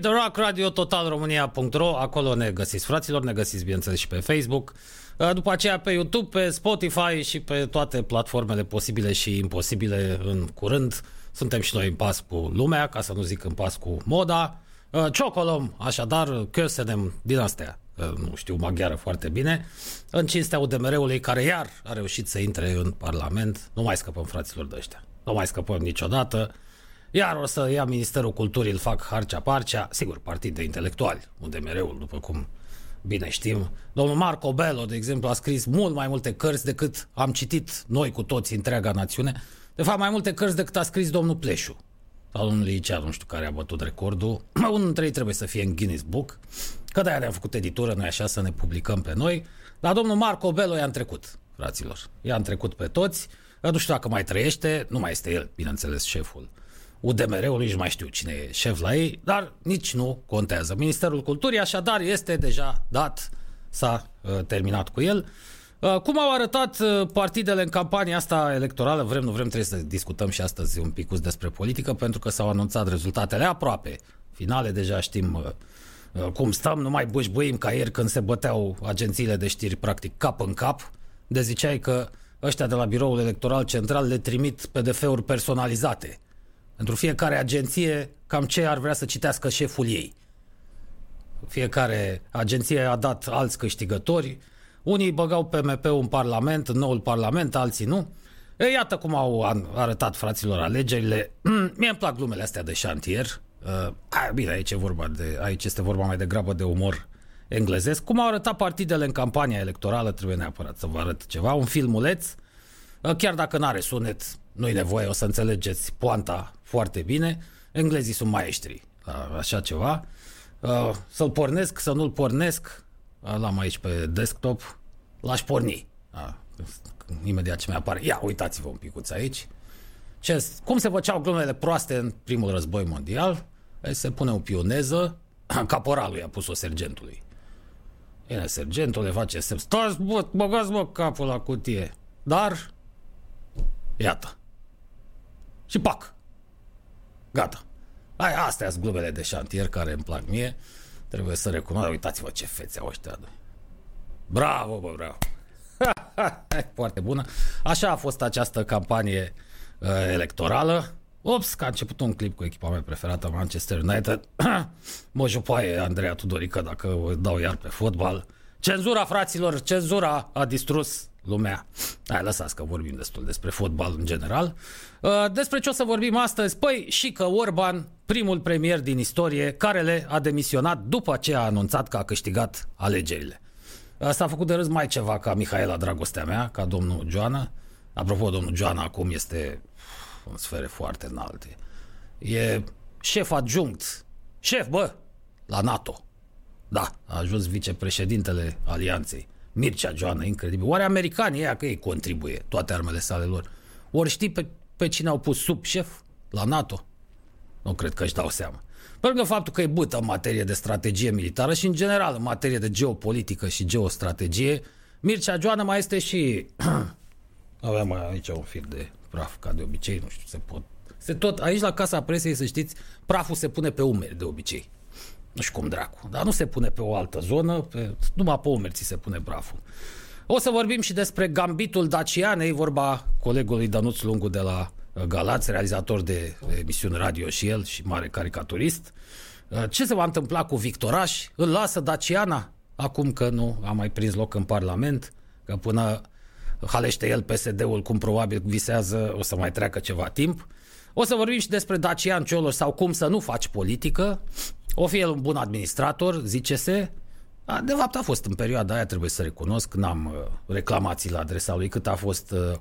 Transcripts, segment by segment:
Hit the Rock, Radio Total România.ro, acolo ne găsiți fraților, ne găsiți bineînțeles și pe Facebook, uh, după aceea pe YouTube, pe Spotify și pe toate platformele posibile și imposibile în curând. Suntem și noi în pas cu lumea, ca să nu zic în pas cu moda. Uh, Ciocolom, așadar, Kösenem din astea, nu știu maghiară foarte bine, în cinstea UDMR-ului care iar a reușit să intre în Parlament. Nu mai scăpăm fraților de ăștia. Nu mai scăpăm niciodată. Iar o să ia Ministerul Culturii, îl fac harcea-parcea, sigur, partid de intelectuali, UDMR-ul, după cum bine știm. Domnul Marco Bello, de exemplu, a scris mult mai multe cărți decât am citit noi cu toți întreaga națiune. De fapt, mai multe cărți decât a scris domnul Pleșu. Sau domnul Licea, nu știu care a bătut recordul. Unul dintre ei trebuie să fie în Guinness Book. Că de-aia ne-am făcut editură, noi așa să ne publicăm pe noi. Dar domnul Marco Bello i-a trecut, fraților. I-a trecut pe toți. Nu știu dacă mai trăiește, nu mai este el, bineînțeles, șeful UDMR-ul, nici mai știu cine e șef la ei, dar nici nu contează. Ministerul Culturii așadar este deja dat, s-a uh, terminat cu el. Uh, cum au arătat uh, partidele în campania asta electorală? Vrem, nu vrem, trebuie să discutăm și astăzi un pic despre politică, pentru că s-au anunțat rezultatele aproape. Finale, deja știm uh, uh, cum stăm, nu mai bâșbâim ca ieri când se băteau agențiile de știri practic cap în cap, de ziceai că ăștia de la biroul electoral central le trimit PDF-uri personalizate pentru fiecare agenție, cam ce ar vrea să citească șeful ei. Fiecare agenție a dat alți câștigători. Unii băgau PMP-ul în Parlament, în noul Parlament, alții nu. E, iată cum au arătat fraților alegerile. Mie îmi plac glumele astea de șantier. Uh, bine, aici, e vorba de, aici este vorba mai degrabă de umor englezesc. Cum au arătat partidele în campania electorală, trebuie neapărat să vă arăt ceva. Un filmuleț, uh, chiar dacă nu are sunet, nu-i nevoie, o să înțelegeți poanta foarte bine. Englezii sunt maestri la așa ceva. Uh, să-l pornesc, să nu-l pornesc, uh, l-am aici pe desktop, l-aș porni. Uh, imediat ce mi-apare. Ia, uitați-vă un picuț aici. Ce, cum se făceau glumele proaste în primul război mondial? Se pune o pioneză, caporalul i-a pus-o sergentului. Bine, sergentul le face semn. Stați, bă, băgați mă capul la cutie. Dar, iată, și pac. Gata. Ai, astea sunt glumele de șantier care îmi plac mie. Trebuie să recunosc. Uitați-vă ce fețe au ăștia doi. Bravo, bă, bravo. Foarte bună. Așa a fost această campanie uh, electorală. Ops, că a început un clip cu echipa mea preferată, Manchester United. mă jupoaie Andreea Tudorică dacă o dau iar pe fotbal. Cenzura, fraților, cenzura a distrus lumea. Hai, lăsați că vorbim destul despre fotbal în general. Uh, despre ce o să vorbim astăzi? Păi și că Orban, primul premier din istorie, care le a demisionat după ce a anunțat că a câștigat alegerile. Asta a făcut de râs mai ceva ca Mihaela Dragostea mea, ca domnul Joana. Apropo, domnul Joana acum este în sfere foarte înalte. E șef adjunct, șef, bă, la NATO. Da, a ajuns vicepreședintele alianței. Mircea Joana, incredibil. Oare americanii ea că ei contribuie toate armele sale lor? Ori știi pe, pe cine au pus sub șef la NATO? Nu cred că își dau seama. Pentru că faptul că e bătă în materie de strategie militară și în general în materie de geopolitică și geostrategie, Mircea Joana mai este și... Avem aici un fir de praf, ca de obicei, nu știu, se pot... Se tot, aici la Casa Presei, să știți, praful se pune pe umeri de obicei. Nu știu cum dracu, dar nu se pune pe o altă zonă, pe, numai pe umeri ți se pune braful. O să vorbim și despre gambitul Dacianei, vorba colegului Danuț Lungu de la uh, Galați, realizator de emisiuni radio și el și mare caricaturist. Uh, ce se va întâmpla cu Victoraș? Îl lasă Daciana acum că nu a mai prins loc în Parlament, că până halește el PSD-ul, cum probabil visează, o să mai treacă ceva timp. O să vorbim și despre Dacian Cioloș sau cum să nu faci politică. O fi el un bun administrator, zice-se. De fapt a fost în perioada aia, trebuie să recunosc, n-am uh, reclamații la adresa lui, cât a fost uh,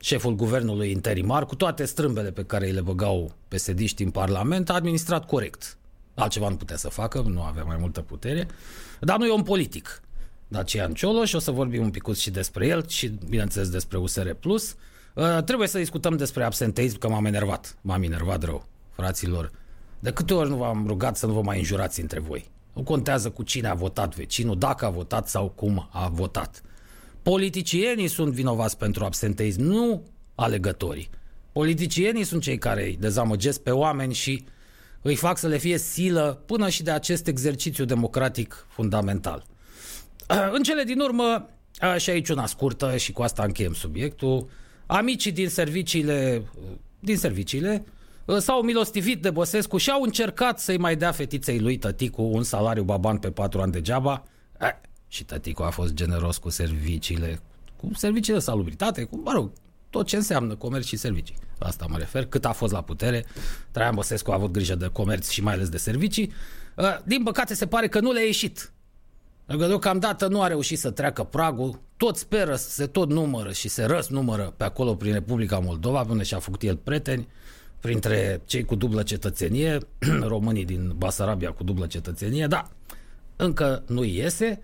șeful guvernului interimar, cu toate strâmbele pe care îi le băgau psd în Parlament, a administrat corect. Altceva nu putea să facă, nu avea mai multă putere, dar nu e un politic. Dacian Cioloș, o să vorbim un pic și despre el și, bineînțeles, despre USR+. Plus. Uh, trebuie să discutăm despre absenteism, că m-am enervat. M-am enervat rău, fraților. De câte ori nu v-am rugat să nu vă mai înjurați între voi? Nu contează cu cine a votat vecinul, dacă a votat sau cum a votat. Politicienii sunt vinovați pentru absenteism, nu alegătorii. Politicienii sunt cei care îi dezamăgesc pe oameni și îi fac să le fie silă până și de acest exercițiu democratic fundamental. În cele din urmă, și aici una scurtă și cu asta încheiem subiectul, amicii din serviciile, din serviciile s-au milostivit de Băsescu și au încercat să-i mai dea fetiței lui tăticu un salariu baban pe patru ani degeaba. Eh, și tăticu a fost generos cu serviciile, cu serviciile de salubritate, cu, mă rog, tot ce înseamnă comerț și servicii. La asta mă refer. Cât a fost la putere, Traian Băsescu a avut grijă de comerț și mai ales de servicii. Din păcate se pare că nu le-a ieșit. Pentru că deocamdată nu a reușit să treacă pragul, tot speră, se tot numără și se răs numără pe acolo prin Republica Moldova, unde și-a făcut el preteni, printre cei cu dublă cetățenie, românii din Basarabia cu dublă cetățenie, da, încă nu iese.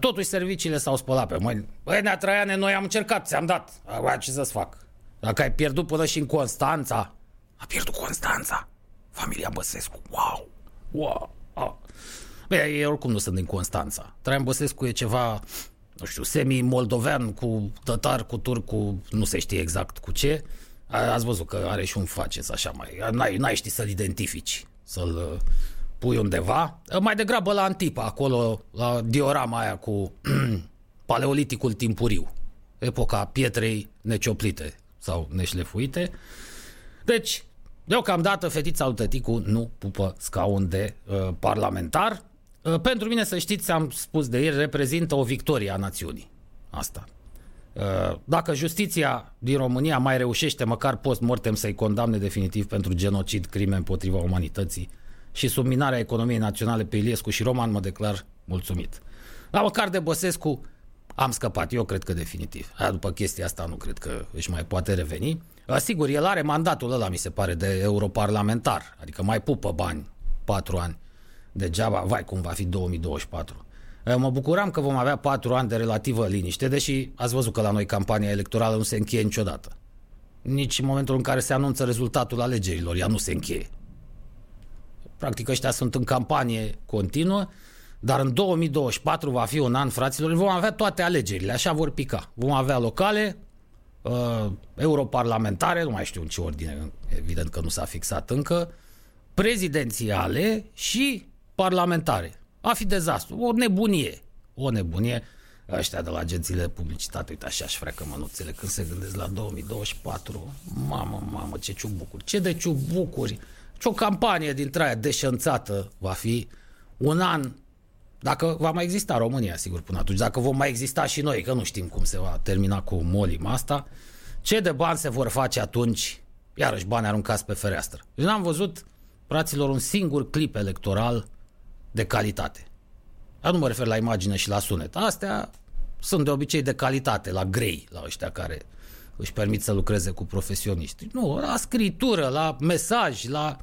Totuși serviciile s-au spălat pe mâini. Băi, Nea Traiane, noi am încercat, ți-am dat. Acum ce să-ți fac? Dacă ai pierdut până și în Constanța, a pierdut Constanța. Familia Băsescu, wow, wow. wow. Băi, ei oricum nu sunt din Constanța. Traian Băsescu e ceva, nu știu, semi-moldovean cu tătar, cu turc, cu nu se știe exact cu ce. Ați văzut că are și un faceți așa mai... N-ai, n-ai ști să-l identifici, să-l uh, pui undeva. Mai degrabă la Antipa, acolo, la diorama aia cu paleoliticul timpuriu. Epoca pietrei necioplite sau neșlefuite. Deci, deocamdată fetița lui Tăticu nu pupă scaun de uh, parlamentar. Uh, pentru mine, să știți, am spus de ieri, reprezintă o victorie a națiunii. Asta. Uh, dacă justiția din România mai reușește măcar post-mortem să-i condamne definitiv pentru genocid, crime împotriva umanității și subminarea economiei naționale pe Iliescu și Roman, mă declar mulțumit. Dar măcar de Băsescu am scăpat, eu cred că definitiv. Aia, după chestia asta nu cred că își mai poate reveni. Sigur, el are mandatul ăla, mi se pare, de europarlamentar, adică mai pupă bani, patru ani degeaba, vai cum va fi 2024. Mă bucuram că vom avea patru ani de relativă liniște, deși ați văzut că la noi campania electorală nu se încheie niciodată. Nici în momentul în care se anunță rezultatul alegerilor, ea nu se încheie. Practic ăștia sunt în campanie continuă, dar în 2024 va fi un an, fraților, vom avea toate alegerile, așa vor pica. Vom avea locale, uh, europarlamentare, nu mai știu în ce ordine, evident că nu s-a fixat încă, prezidențiale și parlamentare. A fi dezastru, o nebunie, o nebunie. Ăștia de la agențiile de publicitate, uite așa și freacă mănuțele când se gândesc la 2024. Mamă, mamă, ce ciubucuri, ce de ciubucuri. Ce o campanie dintre aia deșanțată va fi un an dacă va mai exista România, sigur, până atunci, dacă vom mai exista și noi, că nu știm cum se va termina cu molima asta, ce de bani se vor face atunci, iarăși bani aruncați pe fereastră. Deci n-am văzut, fraților, un singur clip electoral de calitate. Dar nu mă refer la imagine și la sunet. Astea sunt de obicei de calitate, la grei, la ăștia care își permit să lucreze cu profesioniști. Nu, la scritură, la mesaj, la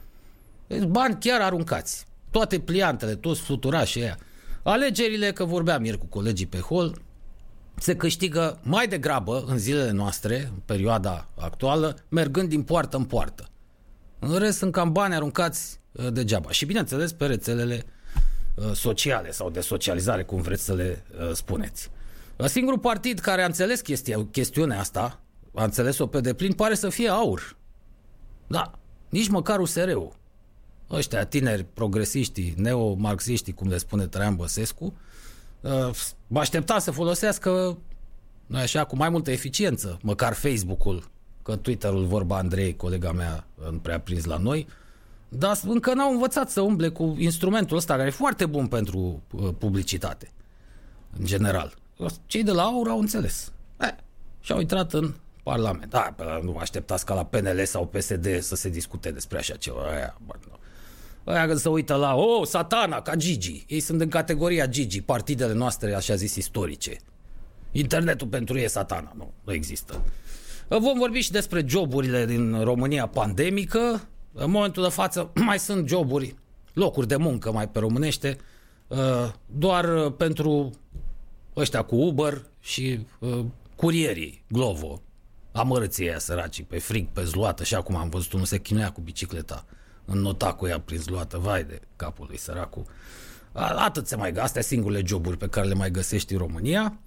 bani chiar aruncați. Toate pliantele, toți fluturașii ăia. Alegerile, că vorbeam ieri cu colegii pe hol, se câștigă mai degrabă în zilele noastre, în perioada actuală, mergând din poartă în poartă. În rest sunt cam bani aruncați uh, degeaba. Și bineînțeles pe rețelele uh, sociale sau de socializare, cum vreți să le uh, spuneți. Singurul partid care a înțeles chestia, chestiunea asta, a înțeles-o pe deplin, pare să fie aur. Da, nici măcar USR-ul ăștia tineri progresiștii, neomarxiștii, cum le spune Traian Băsescu, uh, mă aștepta să folosească nu așa, cu mai multă eficiență, măcar Facebook-ul, că Twitter-ul, vorba Andrei, colega mea, nu prea prins la noi, dar încă n-au învățat să umble cu instrumentul ăsta, care e foarte bun pentru uh, publicitate, în general. Cei de la AUR au înțeles. Eh, și au intrat în Parlament. Da, nu așteptați ca la PNL sau PSD să se discute despre așa ceva. Aia, bă, nu. Aia când se uită la, oh, satana, ca Gigi. Ei sunt în categoria Gigi, partidele noastre, așa zis, istorice. Internetul pentru ei e satana, nu, nu există. Vom vorbi și despre joburile din România pandemică. În momentul de față mai sunt joburi, locuri de muncă mai pe românește, uh, doar pentru ăștia cu Uber și uh, curierii Glovo. Amărății aia săracii, pe frig, pe zluată și acum am văzut unul se chinuia cu bicicleta nota cu ea prins luată, vai de capul lui săracul. Atât se mai găsă, astea singurele joburi pe care le mai găsești în România.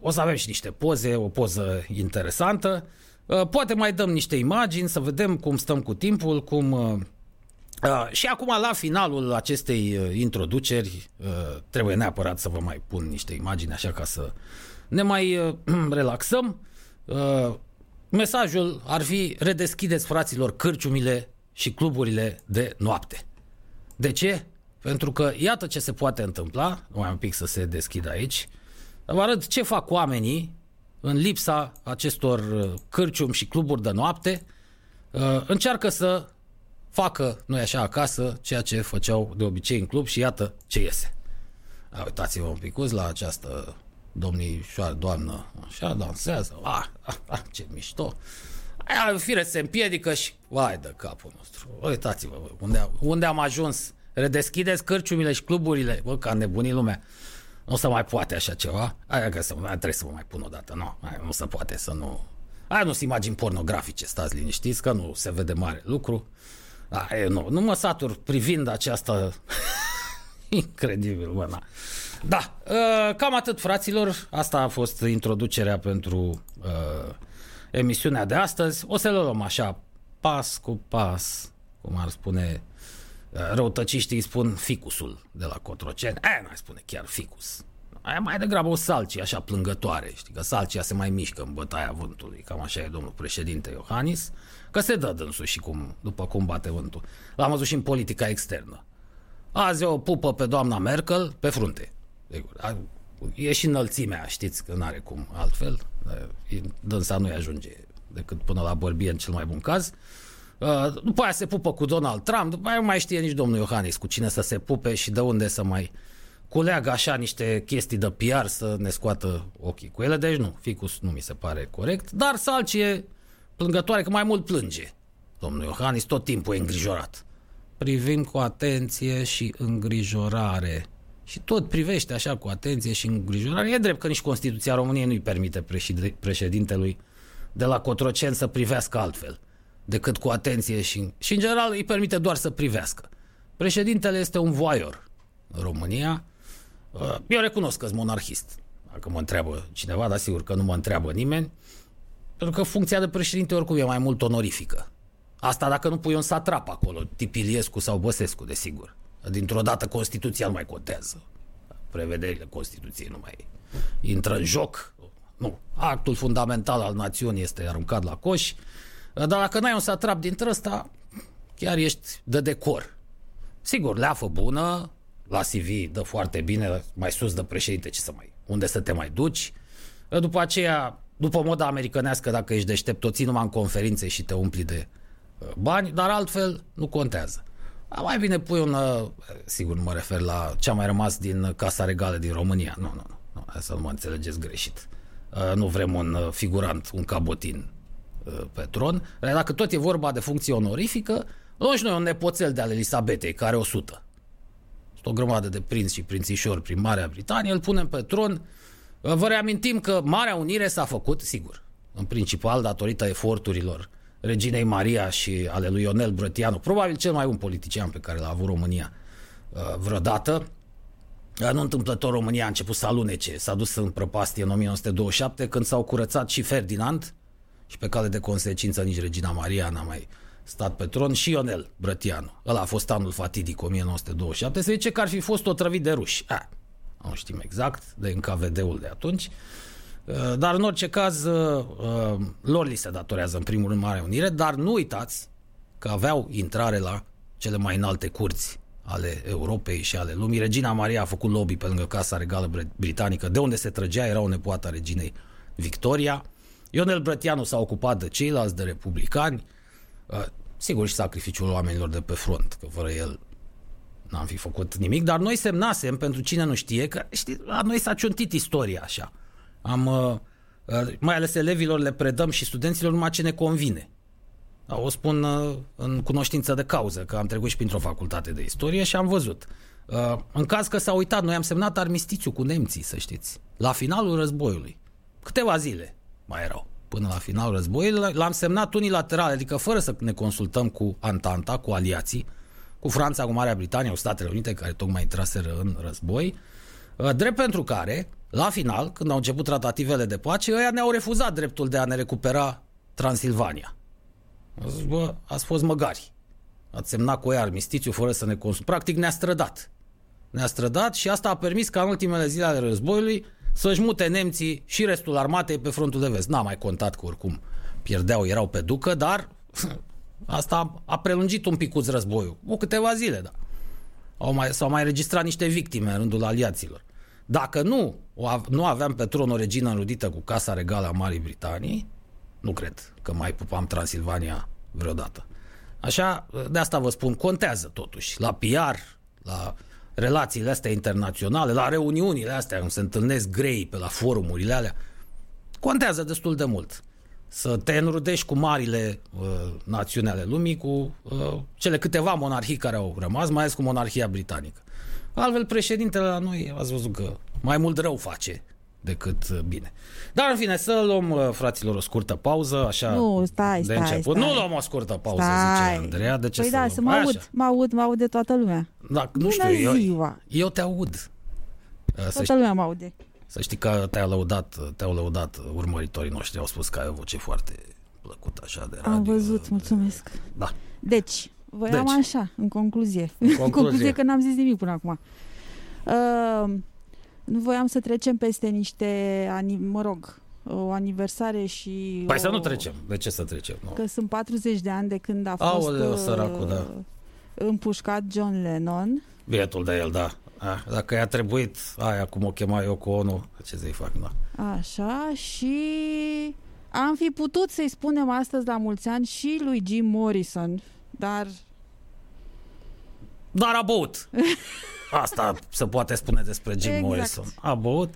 O să avem și niște poze, o poză interesantă. Poate mai dăm niște imagini să vedem cum stăm cu timpul, cum Uh, și acum, la finalul acestei uh, introduceri, uh, trebuie neapărat să vă mai pun niște imagini așa ca să ne mai uh, relaxăm. Uh, mesajul ar fi redeschideți fraților cârciumile și cluburile de noapte. De ce? Pentru că iată ce se poate întâmpla, mai un pic să se deschidă aici, vă arăt ce fac oamenii în lipsa acestor uh, cârciumi și cluburi de noapte, uh, încearcă să facă, noi așa, acasă, ceea ce făceau de obicei în club și iată ce iese. A, uitați-vă un pic la această domnișoară, doamnă, așa, dansează, ah, ah, ah ce mișto. Aia, fire, se împiedică și, vai de capul nostru, uitați-vă unde, unde am ajuns. Redeschideți cărciumile și cluburile, bă, ca nebunii lumea. Nu se mai poate așa ceva. Aia că să, aia trebuie să vă mai pun o dată. Nu, aia nu se poate să nu... Aia nu sunt imagini pornografice, stați liniștiți, că nu se vede mare lucru. Aia, nu, nu mă satur privind această... Incredibil, mă, na. Da, uh, cam atât, fraților. Asta a fost introducerea pentru uh, emisiunea de astăzi. O să le luăm așa, pas cu pas, cum ar spune uh, răutăciștii, spun ficusul de la Cotroceni. Aia n-ai spune chiar ficus. Aia mai degrabă o salcie așa plângătoare, știi, că salcia se mai mișcă în bătaia vântului, cam așa e domnul președinte Iohannis, că se dă dânsul și cum, după cum bate vântul. L-am văzut și în politica externă. Azi o pupă pe doamna Merkel pe frunte. E și înălțimea, știți că n-are cum altfel. Dânsa nu-i ajunge decât până la bărbie în cel mai bun caz. După aia se pupă cu Donald Trump, după aia nu mai știe nici domnul Iohannis cu cine să se pupe și de unde să mai culeagă așa niște chestii de PR să ne scoată ochii cu ele. Deci nu, ficus nu mi se pare corect, dar Salcie plângătoare, că mai mult plânge. Domnul Iohannis tot timpul e îngrijorat. Privim cu atenție și îngrijorare și tot privește așa cu atenție și îngrijorare. E drept că nici Constituția României nu-i permite președintelui de la Cotrocen să privească altfel decât cu atenție și, și în general îi permite doar să privească. Președintele este un voior în România. Uh, eu recunosc că sunt monarhist. Dacă mă întreabă cineva, dar sigur că nu mă întreabă nimeni, pentru că funcția de președinte oricum e mai mult onorifică. Asta dacă nu pui un satrap acolo, tip Iliescu sau Băsescu, desigur. Dintr-o dată Constituția nu mai contează. Prevederile Constituției nu mai intră în joc. Nu. Actul fundamental al națiunii este aruncat la coș. Dar dacă n-ai un satrap dintre ăsta, chiar ești de decor. Sigur, leafă bună, la CV dă foarte bine, mai sus de președinte, ce să mai, unde să te mai duci. După aceea, după moda americanească, dacă ești deștept, o ții numai în conferințe și te umpli de uh, bani, dar altfel nu contează. A, mai bine pui un... Uh, sigur, nu mă refer la ce a mai rămas din Casa Regală din România. Nu, nu, nu. nu să nu mă înțelegeți greșit. Uh, nu vrem un uh, figurant, un cabotin pe tron. Dacă tot e vorba de funcție onorifică, luăm și noi un nepoțel de al Elisabetei, care are 100. Sunt o grămadă de prinți și prințișori prin Marea Britanie, îl punem pe tron. Vă reamintim că Marea Unire s-a făcut, sigur, în principal datorită eforturilor uh, reginei Maria și ale lui Ionel Brătianu, probabil cel mai bun politician pe care l-a avut România uh, vreodată. Uh, nu întâmplător România a început să alunece, s-a dus în prăpastie în 1927 când s-au curățat și Ferdinand și pe cale de consecință nici regina Maria n-a mai stat pe tron și Ionel Brătianu. Ăla a fost anul fatidic 1927. Se zice că ar fi fost otrăvit de ruși. A, nu știm exact, de NKVD-ul de atunci. Uh, dar în orice caz, uh, uh, lor li se datorează în primul rând Marea Unire, dar nu uitați că aveau intrare la cele mai înalte curți ale Europei și ale lumii. Regina Maria a făcut lobby pe lângă Casa Regală Britanică, de unde se trăgea, era o nepoată a reginei Victoria. Ionel Brătianu s-a ocupat de ceilalți, de republicani, sigur și sacrificiul oamenilor de pe front, că fără el n-am fi făcut nimic, dar noi semnasem, pentru cine nu știe, că știi, la noi s-a ciuntit istoria așa. Am, uh, uh, mai ales elevilor le predăm și studenților numai ce ne convine. O spun uh, în cunoștință de cauză, că am trecut și printr-o facultate de istorie și am văzut. În caz că s-a uitat, noi am semnat armistițiu cu nemții, să știți, la finalul războiului. Câteva zile mai erau până la finalul războiului. L-am semnat unilateral, adică fără să ne consultăm cu Antanta, cu aliații, cu Franța, cu Marea Britanie, cu Statele Unite, care tocmai intraseră în război, drept pentru care la final, când au început tratativele de pace, ăia ne-au refuzat dreptul de a ne recupera Transilvania. A zis, bă, ați fost măgari. Ați semnat cu ei armistițiu fără să ne consum. Practic ne-a strădat. Ne-a strădat și asta a permis ca în ultimele zile ale războiului să-și mute nemții și restul armatei pe frontul de vest. N-a mai contat că oricum pierdeau, erau pe ducă, dar asta a prelungit un pic războiul. O câteva zile, da. Au mai, s-au mai registrat niște victime în rândul aliaților. Dacă nu, nu aveam pe tron o regină înrudită cu Casa Regală a Marii Britanii, nu cred că mai pupam Transilvania vreodată. Așa, de asta vă spun, contează totuși. La PR, la relațiile astea internaționale, la reuniunile astea, când se întâlnesc grei pe la forumurile alea, contează destul de mult. Să te înrudești cu marile uh, națiuni ale lumii, cu uh, cele câteva monarhii care au rămas, mai ales cu monarhia britanică. Altfel, președintele la noi, ați văzut că mai mult rău face decât uh, bine. Dar în fine, să luăm, uh, fraților, o scurtă pauză, așa Nu, stai, de stai, început. stai. Nu luăm o scurtă pauză, Stai. zice Andreea. De ce Păi să da, luăm? să mă Hai aud, așa. mă aud, mă aud de toată lumea. Da, nu Bună știu, eu, ziua! eu te aud. Uh, Să, Toată știi, lumea mă aude. să știi că te-au lăudat, te-au lăudat urmăritorii noștri, au spus că ai o voce foarte plăcută așa de radio. Am văzut, mulțumesc. Da. Deci, voiam Deci. așa, în concluzie. În În concluzie. concluzie că n-am zis nimic până acum. Uh, nu voiam să trecem peste niște, ani, mă rog, o aniversare și... Păi o, să nu trecem. De ce să trecem? Nu. Că sunt 40 de ani de când a fost Aoleu, uh, săracul, da. împușcat John Lennon. Bietul de el, da. Ah, dacă i-a trebuit aia cum o chema eu cu ONU, ce să-i fac, da. Așa, și am fi putut să-i spunem astăzi la mulți ani și lui Jim Morrison, dar Dar a băut. Asta se poate spune despre Jim Exact. Morrison. A băut.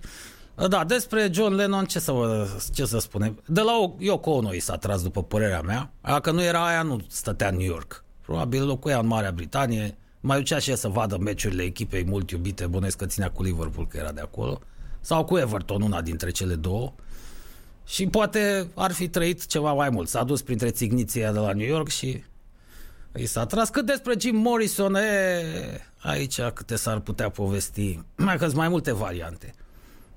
Da, despre John Lennon, ce să, vă, ce să spunem? De la o- Yoko Ono i s-a tras, după părerea mea. Dacă nu era aia, nu stătea în New York. Probabil locuia în Marea Britanie. Mai ducea și el să vadă meciurile echipei mult iubite, bănesc că ținea cu Liverpool, că era de acolo. Sau cu Everton, una dintre cele două. Și poate ar fi trăit ceva mai mult. S-a dus printre țigniții aia de la New York și îi s-a tras. Cât despre Jim Morrison, e, aici câte s-ar putea povesti. Mai că sunt mai multe variante.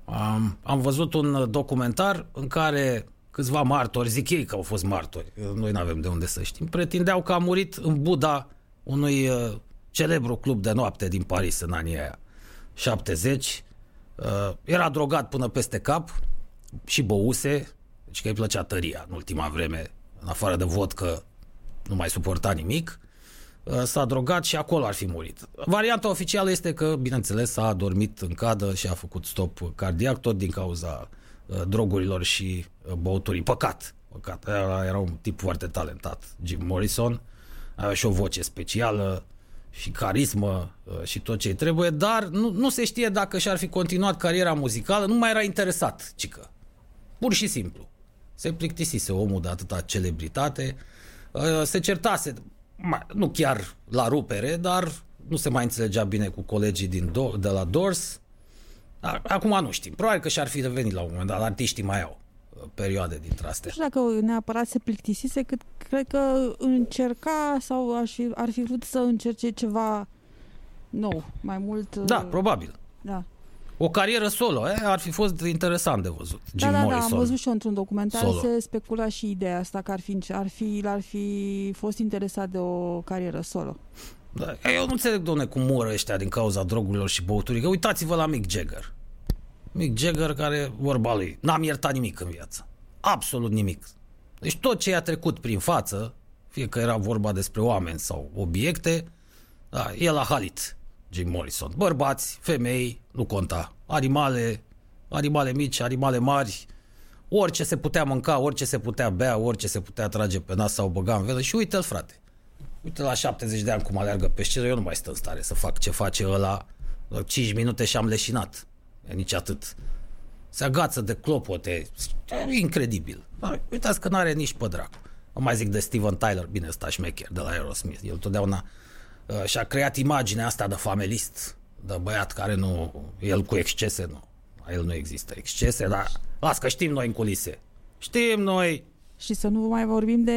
Am, am văzut un documentar în care câțiva martori, zic ei că au fost martori, noi nu avem de unde să știm, pretindeau că a murit în Buda unui uh, celebru club de noapte din Paris în anii aia 70. Uh, era drogat până peste cap și băuse, deci că îi plăcea tăria în ultima vreme, în afară de vodcă, nu mai suporta nimic. Uh, S-a drogat și acolo ar fi murit. Varianta oficială este că, bineînțeles, a adormit în cadă și a făcut stop cardiac, tot din cauza uh, drogurilor și uh, băuturii. Păcat, păcat. Era, era un tip foarte talentat, Jim Morrison. Avea și o voce specială și carismă uh, și tot ce trebuie, dar nu, nu se știe dacă și-ar fi continuat cariera muzicală, nu mai era interesat, cică. Pur și simplu. Se plictisise omul de atâta celebritate, uh, se certase, mai- nu chiar la rupere, dar nu se mai înțelegea bine cu colegii din Do- de la Doors. A- Acum nu știm. Probabil că și-ar fi revenit la un moment dat. Artiștii mai au uh, perioade dintre nu astea. știu dacă neapărat se plictisise, cât cred că încerca sau aș fi, ar fi vrut să încerce ceva nou, mai mult... Da, uh, probabil. da. O carieră solo, eh? ar fi fost interesant de văzut. Jim Da, da, da, Morrison. am văzut și eu într-un documentar, Solo. se specula și ideea asta că ar fi, ar fi, ar fi fost interesat de o carieră solo. Da, eu nu înțeleg, domne, cum mură ăștia din cauza drogurilor și băuturii. Că uitați-vă la Mick Jagger. Mick Jagger care, vorba lui, n-am iertat nimic în viață. Absolut nimic. Deci tot ce i-a trecut prin față, fie că era vorba despre oameni sau obiecte, da, el a halit Jim Morrison. Bărbați, femei, nu conta. Animale, animale mici, animale mari, orice se putea mânca, orice se putea bea, orice se putea trage pe nas sau băga în velă și uite-l, frate. Uite la 70 de ani cum aleargă pe scenă, eu nu mai stau în stare să fac ce face ăla. 5 minute și am leșinat. E nici atât. Se agață de clopote. E incredibil. Da, Uitați că n-are nici pe dracu. Nu mai zic de Steven Tyler, bine, ăsta șmecher de la Aerosmith. El totdeauna uh, și-a creat imaginea asta de familist, de băiat care nu, el cu excese, nu. La el nu există excese, dar las că știm noi în culise. Știm noi, Și să nu mai vorbim de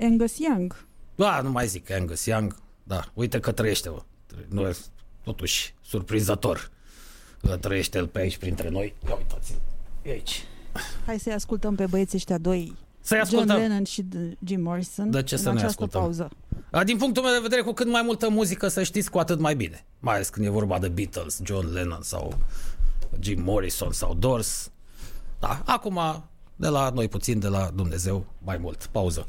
Angus Young. da, nu mai zic că Angus Young, da, uite că trăiește, bă. Nu e totuși surprinzător că trăiește el pe aici printre noi. Ia uitați-l, e aici. Hai să-i ascultăm pe băieții ăștia doi, Să-i John ascultăm. Lennon și D- Jim Morrison, De ce în să nu-i această ascultăm? pauză. Din punctul meu de vedere, cu cât mai multă muzică să știți, cu atât mai bine. Mai ales când e vorba de Beatles, John Lennon sau Jim Morrison sau Doors. Da, acum de la noi puțin, de la Dumnezeu mai mult. Pauză.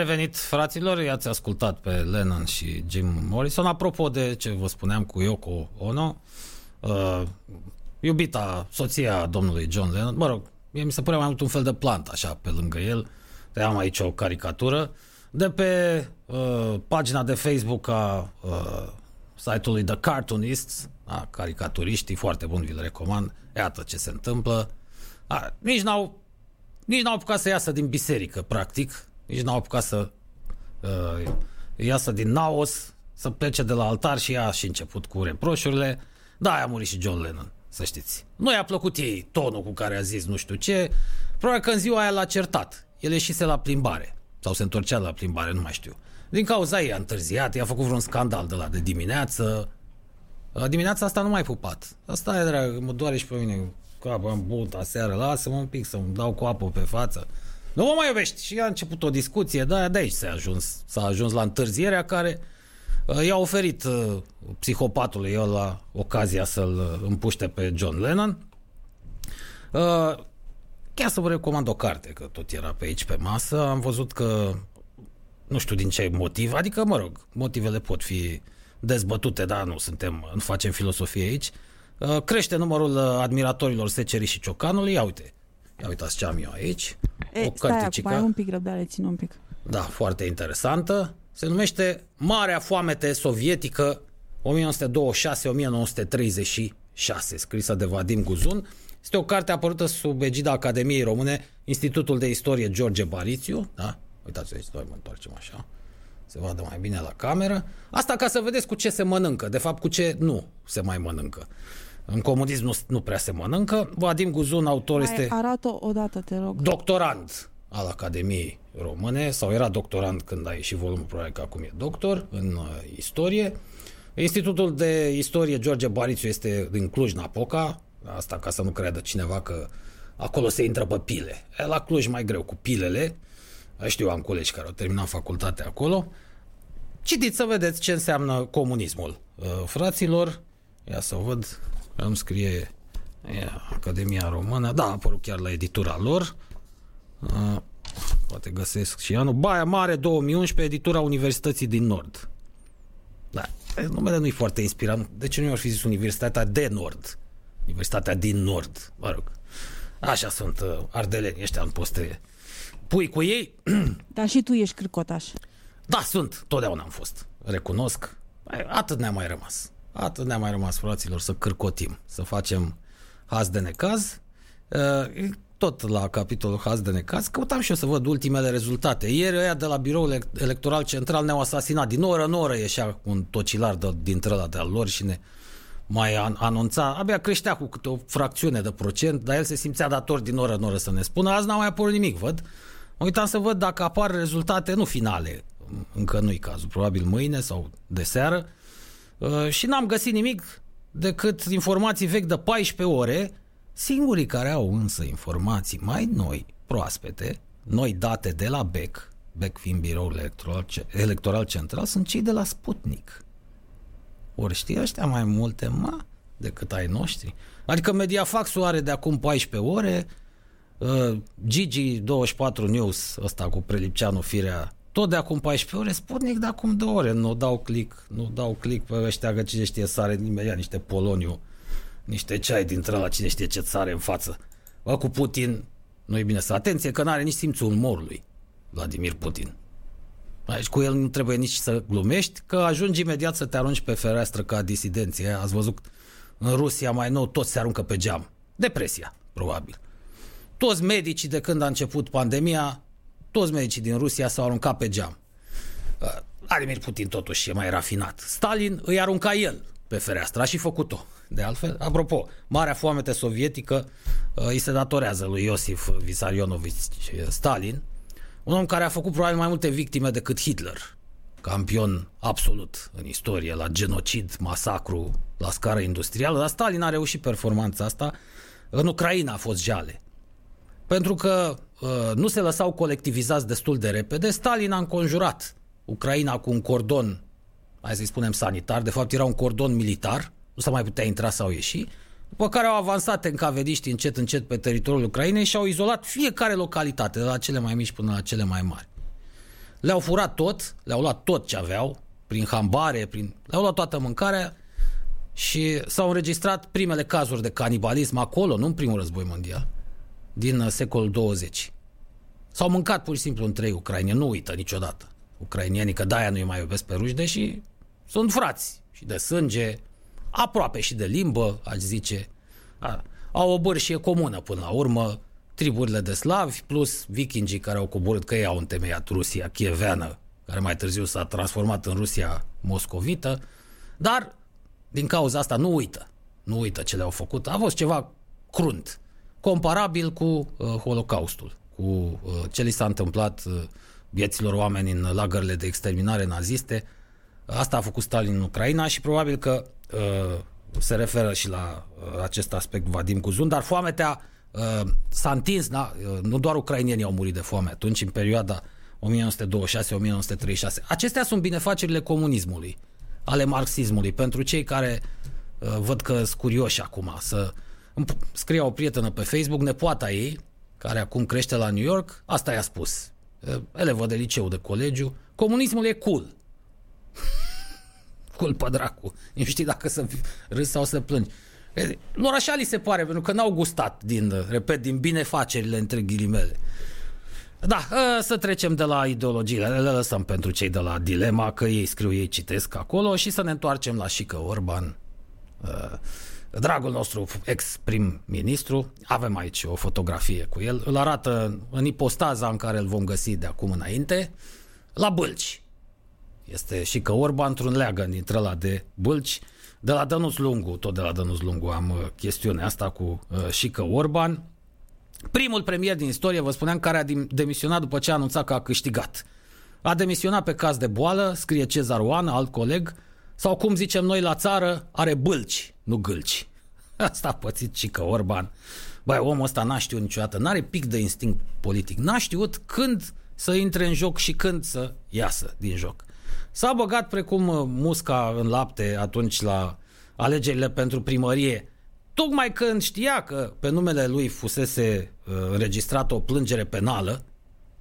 Revenit, fraților, i-ați ascultat pe Lennon și Jim Morrison. Apropo de ce vă spuneam cu Yoko Ono, uh, iubita soția domnului John Lennon, mă rog, mie mi se părea mai mult un fel de plant așa pe lângă el, te am aici o caricatură, de pe uh, pagina de Facebook a uh, site-ului The Cartoonists, a caricaturiștii, foarte bun, vi-l recomand, iată ce se întâmplă. A, nici n-au nici n-au apucat să iasă din biserică, practic, nici n-au apucat să uh, iasă din naos, să plece de la altar și ea și început cu reproșurile. Da, a murit și John Lennon, să știți. Nu i-a plăcut ei tonul cu care a zis nu știu ce. Probabil că în ziua aia l-a certat. El ieșise la plimbare. Sau se întorcea la plimbare, nu mai știu. Din cauza ei a întârziat, i-a făcut vreun scandal de la de dimineață. Dimineața asta nu mai pupat. Asta e, dragă, mă doare și pe mine capul, am băut aseară, lasă-mă un pic să-mi dau cu apă pe față. Nu mă mai iubești. Și a început o discuție, da, de aici s-a ajuns, s-a ajuns la întârzierea care uh, i-a oferit uh, psihopatului el la ocazia să-l uh, împuște pe John Lennon. Uh, chiar să vă recomand o carte, că tot era pe aici pe masă. Am văzut că, nu știu din ce motiv, adică, mă rog, motivele pot fi dezbătute, dar nu suntem, nu facem filosofie aici. Uh, crește numărul uh, admiratorilor Secerii și Ciocanului. Ia uite, ia uitați ce am eu aici. E, o stai acum, ai un pic răbdare, țin un pic. Da, foarte interesantă. Se numește Marea Foamete Sovietică 1926-1936, scrisă de Vadim Guzun. Este o carte apărută sub egida Academiei Române, Institutul de Istorie George Barițiu. Da? Uitați aici, noi mă întoarcem așa. Se vadă mai bine la cameră. Asta ca să vedeți cu ce se mănâncă. De fapt, cu ce nu se mai mănâncă. În comunism nu, nu prea se mănâncă. Vadim Guzun, autor, este... Arată o dată, te rog. Doctorant al Academiei Române, sau era doctorant când a ieșit volumul, probabil că acum e doctor în uh, istorie. Institutul de Istorie George Barițiu este din Cluj-Napoca, asta ca să nu creadă cineva că acolo se intră pe pile. E la Cluj mai greu cu pilele, știu, am colegi care au terminat facultatea acolo. Citiți să vedeți ce înseamnă comunismul. Uh, fraților, ia să văd îmi scrie ia, Academia Română, da, a apărut chiar la editura lor, uh, poate găsesc și anul, Baia Mare 2011, editura Universității din Nord. Da, numele nu e foarte inspirant. De ce nu ar fi zis Universitatea de Nord? Universitatea din Nord, mă rog. Așa sunt uh, ardeleni ăștia în poste. Pui cu ei? Dar și tu ești cârcotaș. Da, sunt. Totdeauna am fost. Recunosc. Atât ne-a mai rămas. Atât ne-a mai rămas, fraților, să cârcotim, să facem haz de necaz. Tot la capitolul haz de necaz, căutam și eu să văd ultimele rezultate. Ieri ăia de la biroul electoral central ne-au asasinat. Din oră în oră ieșea un tocilar de, dintre ăla de-al lor și ne mai anunța. Abia creștea cu câte o fracțiune de procent, dar el se simțea dator din oră în oră să ne spună. Azi n-a mai apărut nimic, văd. Mă uitam să văd dacă apar rezultate, nu finale, încă nu-i cazul, probabil mâine sau de seară, Uh, și n-am găsit nimic decât informații vechi de 14 ore. Singurii care au însă informații mai noi, proaspete, noi date de la BEC, BEC fiind biroul electoral, electoral central, sunt cei de la Sputnik. Ori știi ăștia mai multe, mă, decât ai noștri. Adică Mediafax-ul are de acum 14 ore, uh, Gigi24 News, ăsta cu Prelipceanu Firea, tot de acum 14 ore, Sputnik de acum 2 ore, nu dau click, nu dau click pe ăștia că cine știe sare imediat niște poloniu, niște ceai dintre la cine știe ce sare în față. Bă, cu Putin, nu e bine să atenție că n-are nici simțul umorului Vladimir Putin. Aici cu el nu trebuie nici să glumești, că ajungi imediat să te arunci pe fereastră ca disidenție. Ați văzut în Rusia mai nou toți se aruncă pe geam. Depresia, probabil. Toți medicii de când a început pandemia toți medicii din Rusia s-au aruncat pe geam. Uh, Vladimir Putin totuși e mai rafinat. Stalin îi arunca el pe fereastră. A și făcut-o, de altfel. Apropo, marea foamete sovietică uh, îi se datorează lui Iosif Vissarionovici Stalin, un om care a făcut probabil mai multe victime decât Hitler, campion absolut în istorie, la genocid, masacru, la scară industrială, dar Stalin a reușit performanța asta. În Ucraina a fost jale. Pentru că uh, nu se lăsau colectivizați destul de repede, Stalin a înconjurat Ucraina cu un cordon, hai să-i spunem sanitar, de fapt era un cordon militar, nu s-a mai putea intra sau ieși, după care au avansat încavediști încet încet pe teritoriul Ucrainei și au izolat fiecare localitate, de la cele mai mici până la cele mai mari. Le-au furat tot, le-au luat tot ce aveau, prin hambare, prin... le-au luat toată mâncarea și s-au înregistrat primele cazuri de canibalism acolo, nu în primul război mondial, din uh, secolul 20. S-au mâncat pur și simplu între ucrainieni, nu uită niciodată ucrainienii, că de-aia nu-i mai iubesc pe ruși, deși sunt frați și de sânge, aproape și de limbă, aș zice. A, au o bărșie comună până la urmă, triburile de slavi, plus vikingii care au coborât că ei au întemeiat Rusia chieveană, care mai târziu s-a transformat în Rusia moscovită, dar din cauza asta nu uită. Nu uită ce le-au făcut. A fost ceva crunt, comparabil cu uh, Holocaustul, cu uh, ce li s-a întâmplat uh, vieților oameni în lagările de exterminare naziste. Asta a făcut Stalin în Ucraina și probabil că uh, se referă și la uh, acest aspect Vadim Cuzun, dar foametea uh, s-a întins, da? uh, nu doar ucrainienii au murit de foame atunci, în perioada 1926-1936. Acestea sunt binefacerile comunismului, ale marxismului, pentru cei care uh, văd că sunt curioși acum să scrie o prietenă pe Facebook, nepoata ei, care acum crește la New York, asta i-a spus. Uh, elevă de liceu, de colegiu, comunismul e cool. cool pe dracu. Nu știi dacă să râzi sau să plângi. Lor așa li se pare, pentru că n-au gustat din, repet, din binefacerile între ghilimele. Da, uh, să trecem de la ideologiile, le lăsăm pentru cei de la Dilema, că ei scriu, ei citesc acolo și să ne întoarcem la Șică Orban. Uh, dragul nostru ex-prim-ministru, avem aici o fotografie cu el, îl arată în ipostaza în care îl vom găsi de acum înainte, la Bâlci. Este și că Orban într-un leagăn dintre la de Bâlci, de la Dănuț Lungu, tot de la Dănuț Lungu am uh, chestiunea asta cu uh, și că Orban, primul premier din istorie, vă spuneam, care a demisionat după ce a anunțat că a câștigat. A demisionat pe caz de boală, scrie Cezar Oana, alt coleg, sau cum zicem noi la țară, are bâlci, nu gâlci. Asta a pățit și că Orban. Băi, omul ăsta n-a știut niciodată, n-are pic de instinct politic. N-a știut când să intre în joc și când să iasă din joc. S-a băgat precum uh, musca în lapte atunci la alegerile pentru primărie, tocmai când știa că pe numele lui fusese uh, înregistrată o plângere penală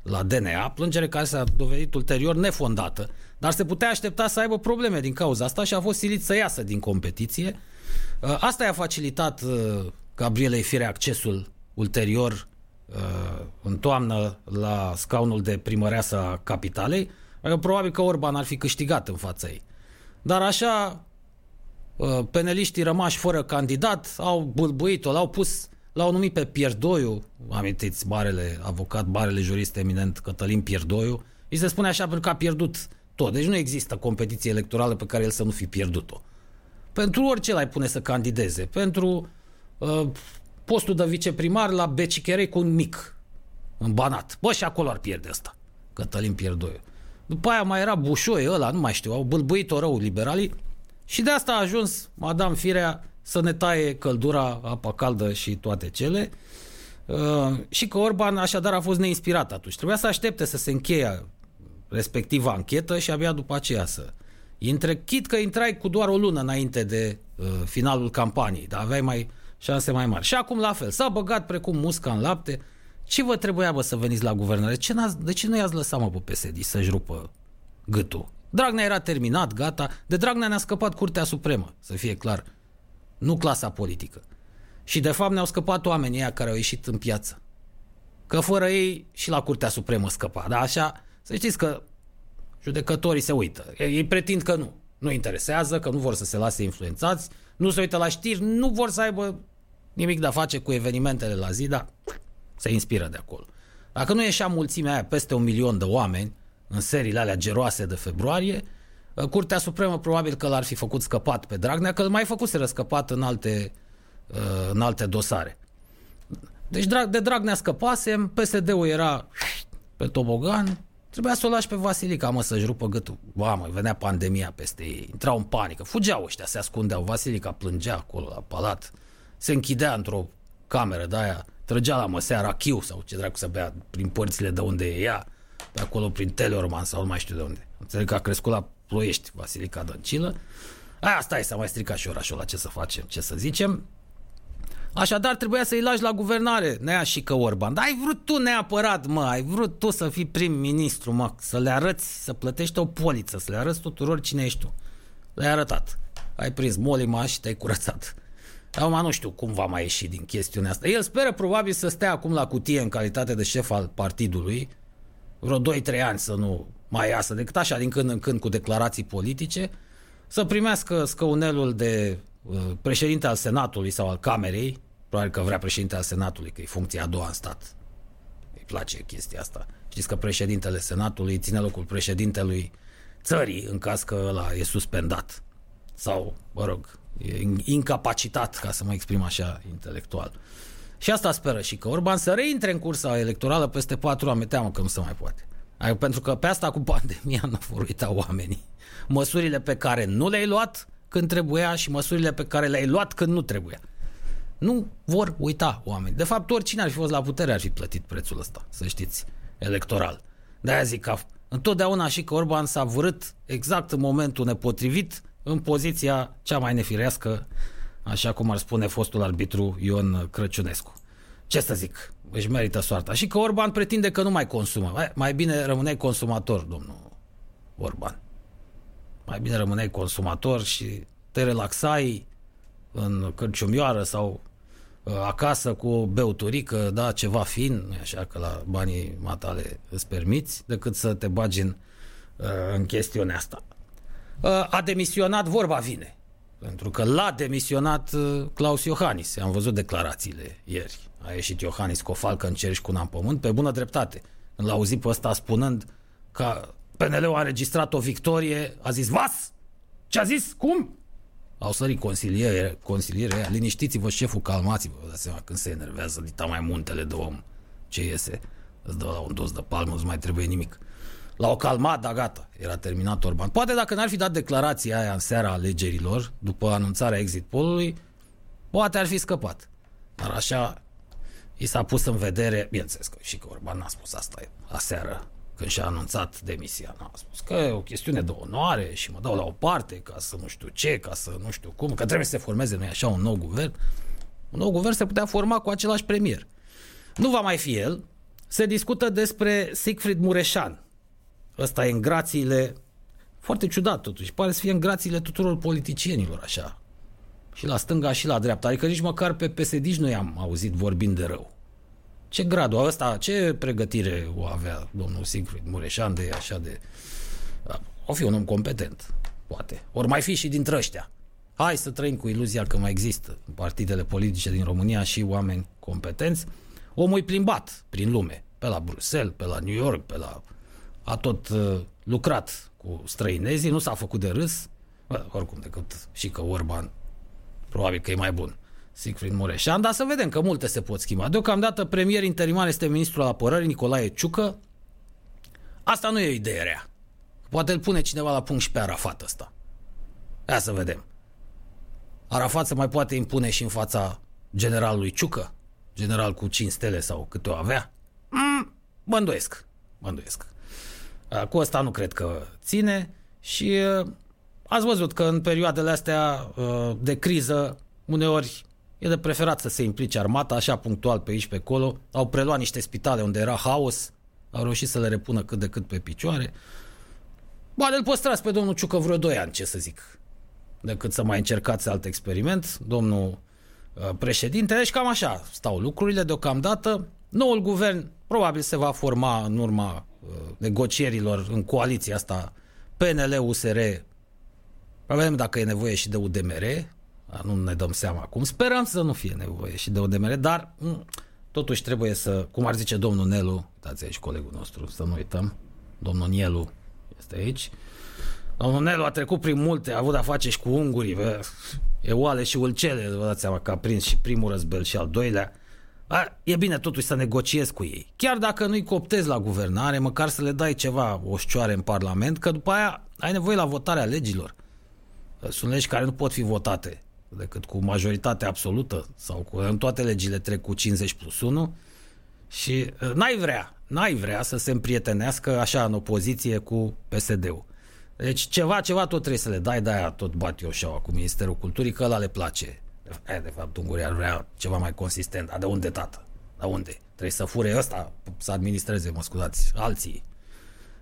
la DNA, plângere care s-a dovedit ulterior nefondată, dar se putea aștepta să aibă probleme din cauza asta și a fost silit să iasă din competiție. Uh, asta i-a facilitat uh, Gabrielei Fire accesul ulterior uh, în toamnă la scaunul de primăreasă a capitalei. Probabil că Orban ar fi câștigat în fața ei. Dar așa, peneliștii rămași fără candidat au bâlbuit-o, l-au pus L-au numit pe Pierdoiu, amintiți, barele avocat, barele jurist eminent Cătălin Pierdoiu. Îi se spune așa pentru că a pierdut tot. Deci nu există competiție electorală pe care el să nu fi pierdut-o. Pentru orice l-ai pune să candideze. Pentru uh, postul de viceprimar la Becicherei cu un mic în Banat. Bă, și acolo ar pierde asta. Cătălin Pierdoiu. După aia mai era Bușoi ăla, nu mai știu, au bâlbâit-o rău liberalii și de asta a ajuns Madame Firea să ne taie căldura, apa caldă și toate cele. Uh, și că Orban așadar a fost neinspirat atunci. Trebuia să aștepte să se încheie respectiva anchetă și abia după aceea să intre. Chit că intrai cu doar o lună înainte de uh, finalul campaniei, dar aveai mai șanse mai mari. Și acum la fel, s-a băgat precum musca în lapte. Ce vă trebuia bă să veniți la guvernare? Ce de ce nu i-ați lăsat mă pe PSD să-și rupă gâtul? Dragnea era terminat, gata. De Dragnea ne-a scăpat Curtea Supremă, să fie clar nu clasa politică. Și de fapt ne-au scăpat oamenii ăia care au ieșit în piață. Că fără ei și la Curtea Supremă scăpa. Dar așa, să știți că judecătorii se uită. Ei pretind că nu. Nu interesează, că nu vor să se lase influențați, nu se uită la știri, nu vor să aibă nimic de a face cu evenimentele la zi, dar se inspiră de acolo. Dacă nu ieșea mulțimea aia peste un milion de oameni în seriile alea geroase de februarie, Curtea Supremă probabil că l-ar fi făcut scăpat pe Dragnea, că îl mai făcuse scăpat în alte, în alte dosare. Deci de Dragnea scăpasem, PSD-ul era pe tobogan, trebuia să o lași pe Vasilica, mă, să-și rupă gâtul. Mamă, venea pandemia peste ei, intrau în panică, fugeau ăștia, se ascundeau. Vasilica plângea acolo la palat, se închidea într-o cameră de aia, trăgea la măsea rachiu sau ce dracu să bea prin părțile de unde e ea, pe acolo prin Teleorman sau nu mai știu de unde. Înțeleg că a crescut la Ploiești, Vasilica Dăncilă. Aia, stai, s-a mai stricat și orașul ăla, ce să facem, ce să zicem. Așadar trebuia să-i lași la guvernare, Nea și că Orban. Dar ai vrut tu neapărat, mă, ai vrut tu să fii prim-ministru, mă, să le arăți, să plătești o poliță, să le arăți tuturor cine ești tu. Le-ai arătat. Ai prins molima și te-ai curățat. Acum nu știu cum va mai ieși din chestiunea asta. El speră probabil să stea acum la cutie în calitate de șef al partidului, vreo 2-3 ani să nu mai iasă decât așa din când în când cu declarații politice, să primească scăunelul de uh, președinte al Senatului sau al Camerei, probabil că vrea președinte al Senatului, că e funcția a doua în stat. Îi place chestia asta. Știți că președintele Senatului ține locul președintelui țării în caz că ăla e suspendat. Sau, mă rog, e incapacitat, ca să mă exprim așa intelectual. Și asta speră și că Orban să reintre în cursa electorală peste patru ani. Teamă că nu se mai poate. Pentru că pe asta cu pandemia nu vor uita oamenii. Măsurile pe care nu le-ai luat când trebuia și măsurile pe care le-ai luat când nu trebuia. Nu vor uita oameni. De fapt, oricine ar fi fost la putere ar fi plătit prețul ăsta, să știți, electoral. De-aia zic că întotdeauna și că Orban s-a vărât exact în momentul nepotrivit în poziția cea mai nefirească, așa cum ar spune fostul arbitru Ion Crăciunescu. Ce să zic, își merită soarta. Și că Orban pretinde că nu mai consumă. Mai bine rămâneai consumator, domnul Orban. Mai bine rămâneai consumator și te relaxai în cărciumioară sau uh, acasă cu o beuturică, da, ceva fin, nu așa că la banii matale îți permiți, decât să te bagi în, uh, în chestiunea asta. Uh, a demisionat, vorba vine. Pentru că l-a demisionat Claus Iohannis. Am văzut declarațiile ieri. A ieșit Iohannis cu o falcă în cerș și cu una în pământ, pe bună dreptate. Când l-a auzit pe ăsta spunând că PNL-ul a înregistrat o victorie, a zis, Vas! Ce a zis? Cum? Au sărit consiliere, consiliere aia. Liniștiți-vă, șeful, calmați-vă. Vă dați seama când se enervează, dita mai muntele de om. Ce iese? Îți dă la un dos de palmă, nu mai trebuie nimic. L-au calmat, dar gata, era terminat Orban. Poate dacă n-ar fi dat declarația aia în seara alegerilor, după anunțarea exit polului, poate ar fi scăpat. Dar așa i s-a pus în vedere, bineînțeles că și că Orban n-a spus asta aseară când și-a anunțat demisia. N-a spus că e o chestiune de onoare și mă dau la o parte ca să nu știu ce, ca să nu știu cum, că trebuie să se formeze, nu așa, un nou guvern. Un nou guvern se putea forma cu același premier. Nu va mai fi el. Se discută despre Siegfried Mureșan. Ăsta e în grațiile, foarte ciudat totuși, pare să fie în grațiile tuturor politicienilor așa. Și la stânga și la dreapta. Adică nici măcar pe PSD nu i-am auzit vorbind de rău. Ce gradul ăsta, ce pregătire o avea domnul Siegfried Mureșan de așa de... O fi un om competent, poate. Ori mai fi și dintre ăștia. Hai să trăim cu iluzia că mai există în partidele politice din România și oameni competenți. Omul e plimbat prin lume, pe la Bruxelles, pe la New York, pe la... A tot uh, lucrat cu străinezii, nu s-a făcut de râs, Bă, oricum decât și că Orban probabil că e mai bun. Siegfried Mureșan, dar să vedem că multe se pot schimba. Deocamdată premier interimar este ministrul apărării Nicolae Ciucă. Asta nu e o idee rea. Poate îl pune cineva la punct și pe Arafat ăsta. Ia să vedem. Arafat se mai poate impune și în fața generalului Ciucă? General cu 5 stele sau câte o avea? Mm, mă îndoiesc. Mă îndoiesc. Cu asta nu cred că ține și ați văzut că în perioadele astea de criză uneori E de preferat să se implice armata, așa punctual pe aici pe acolo. Au preluat niște spitale unde era haos, au reușit să le repună cât de cât pe picioare. Ba, îl păstrați pe domnul Ciucă vreo 2 ani, ce să zic, decât să mai încercați alt experiment, domnul uh, președinte. Deci cam așa stau lucrurile deocamdată. Noul guvern probabil se va forma în urma uh, negocierilor în coaliția asta PNL-USR. Vedem dacă e nevoie și de UDMR, nu ne dăm seama acum. Sperăm să nu fie nevoie și de ODMR, dar mm, totuși trebuie să, cum ar zice domnul Nelu, uitați aici colegul nostru, să nu uităm, domnul Nielu este aici, Domnul Nelu a trecut prin multe, a avut de-a face și cu ungurii, bă. e oale și ulcele, vă dați seama că a prins și primul răzbel și al doilea. A, e bine totuși să negociezi cu ei. Chiar dacă nu-i coptezi la guvernare, măcar să le dai ceva oșcioare în Parlament, că după aia ai nevoie la votarea legilor. Sunt legi care nu pot fi votate decât cu majoritate absolută sau cu în toate legile trec cu 50 plus 1 și uh, n-ai vrea, n-ai vrea să se împrietenească așa în opoziție cu PSD-ul. Deci ceva, ceva tot trebuie să le dai, de-aia tot bat eu șaua cu Ministerul Culturii, că ăla le place. De, de fapt, Unguria ar vrea ceva mai consistent. Dar de unde, tată? De unde? Trebuie să fure ăsta, să administreze, mă scuzați, alții.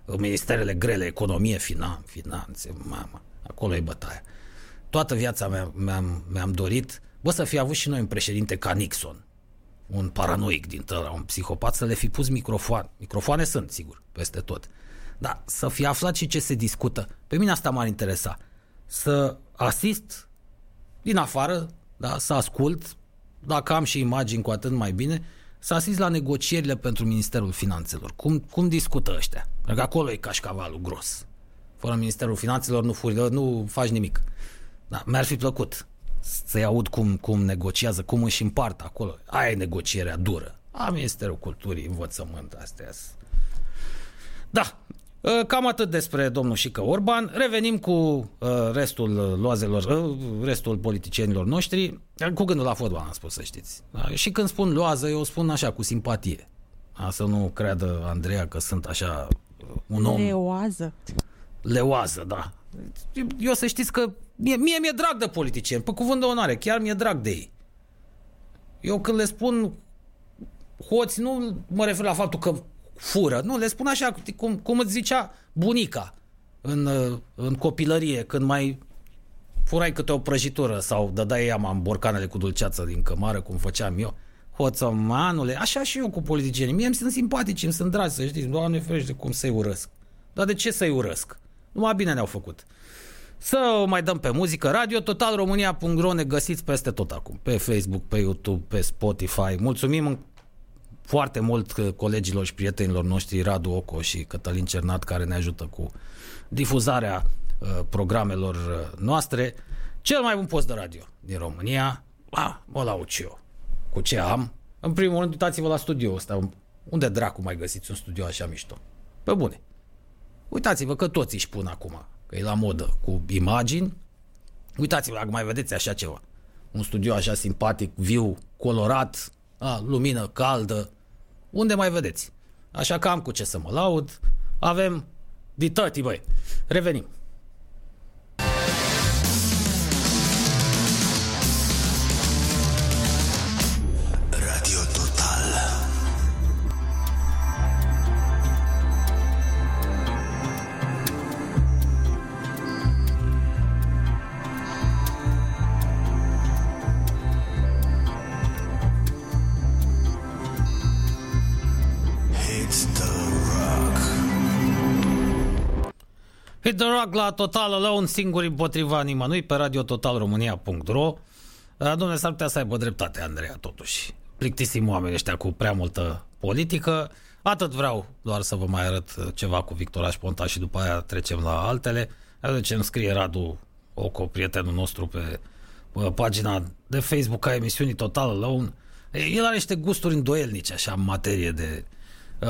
Ministerele grele, economie, finan, finanțe, mama. Acolo e bătaia. Toată viața mea, mi-am, mi-am dorit, bă, să fi avut și noi un președinte ca Nixon. Un paranoic din tăra, un psihopat, să le fi pus microfoane. Microfoane sunt, sigur, peste tot. Dar să fi aflat și ce se discută. Pe mine asta m-ar interesa. Să asist din afară, da, să ascult, dacă am și imagini cu atât mai bine, să asist la negocierile pentru Ministerul Finanțelor. Cum, cum discută ăștia? Pentru că acolo e cașcavalul gros. Fără Ministerul Finanțelor nu, furi, nu faci nimic. Da, mi-ar fi plăcut să-i aud cum, cum negociază, cum își împart acolo. Aia e negocierea dură. A Ministerul Culturii, Învățământ, astea Da, ă, Cam atât despre domnul Șică Orban. Revenim cu ă, restul loazelor, ă, restul politicienilor noștri, cu gândul la fotbal, am spus să știți. Da, și când spun loază, eu spun așa, cu simpatie. A, să nu creadă Andreea că sunt așa un om... Leoază. Leoază, da. Eu să știți că mie, mie mi-e drag de politicieni, pe cuvânt de onoare, chiar mi-e drag de ei. Eu când le spun hoți, nu mă refer la faptul că fură, nu, le spun așa, cum, cum îți zicea bunica în, în copilărie, când mai furai câte o prăjitură sau dădeai ea în borcanele cu dulceață din cămară, cum făceam eu. Hoțămanule, așa și eu cu politicienii. Mie îmi sunt simpatici, îmi sunt dragi, să știți. Doamne ferește cum să-i urăsc. Dar de ce să-i urăsc? Numai bine ne-au făcut. Să o mai dăm pe muzică. Radio Total România.ro ne găsiți peste tot acum. Pe Facebook, pe YouTube, pe Spotify. Mulțumim foarte mult colegilor și prietenilor noștri Radu Oco și Cătălin Cernat care ne ajută cu difuzarea uh, programelor uh, noastre. Cel mai bun post de radio din România, a, mă laud și eu. Cu ce am? În primul rând, uitați-vă la studio ăsta. Unde dracu mai găsiți un studio așa mișto? Pe bune. Uitați-vă că toți își pun acum, că e la modă, cu imagini. Uitați-vă dacă mai vedeți așa ceva. Un studio așa simpatic, viu, colorat, a, lumină caldă. Unde mai vedeți? Așa că am cu ce să mă laud. Avem ditătii, băi. Revenim. Hit the Rock la Total Alone, singur împotriva nimănui, pe radiototalromânia.ro Domnule, s-ar putea să aibă dreptate, Andreea, totuși. Plictisim oamenii ăștia cu prea multă politică. Atât vreau doar să vă mai arăt ceva cu Victoraș Ponta și după aia trecem la altele. De ce îmi scrie Radu Oco, prietenul nostru, pe, pe pagina de Facebook a emisiunii Total Alone. El are niște gusturi îndoielnice, așa, în materie de...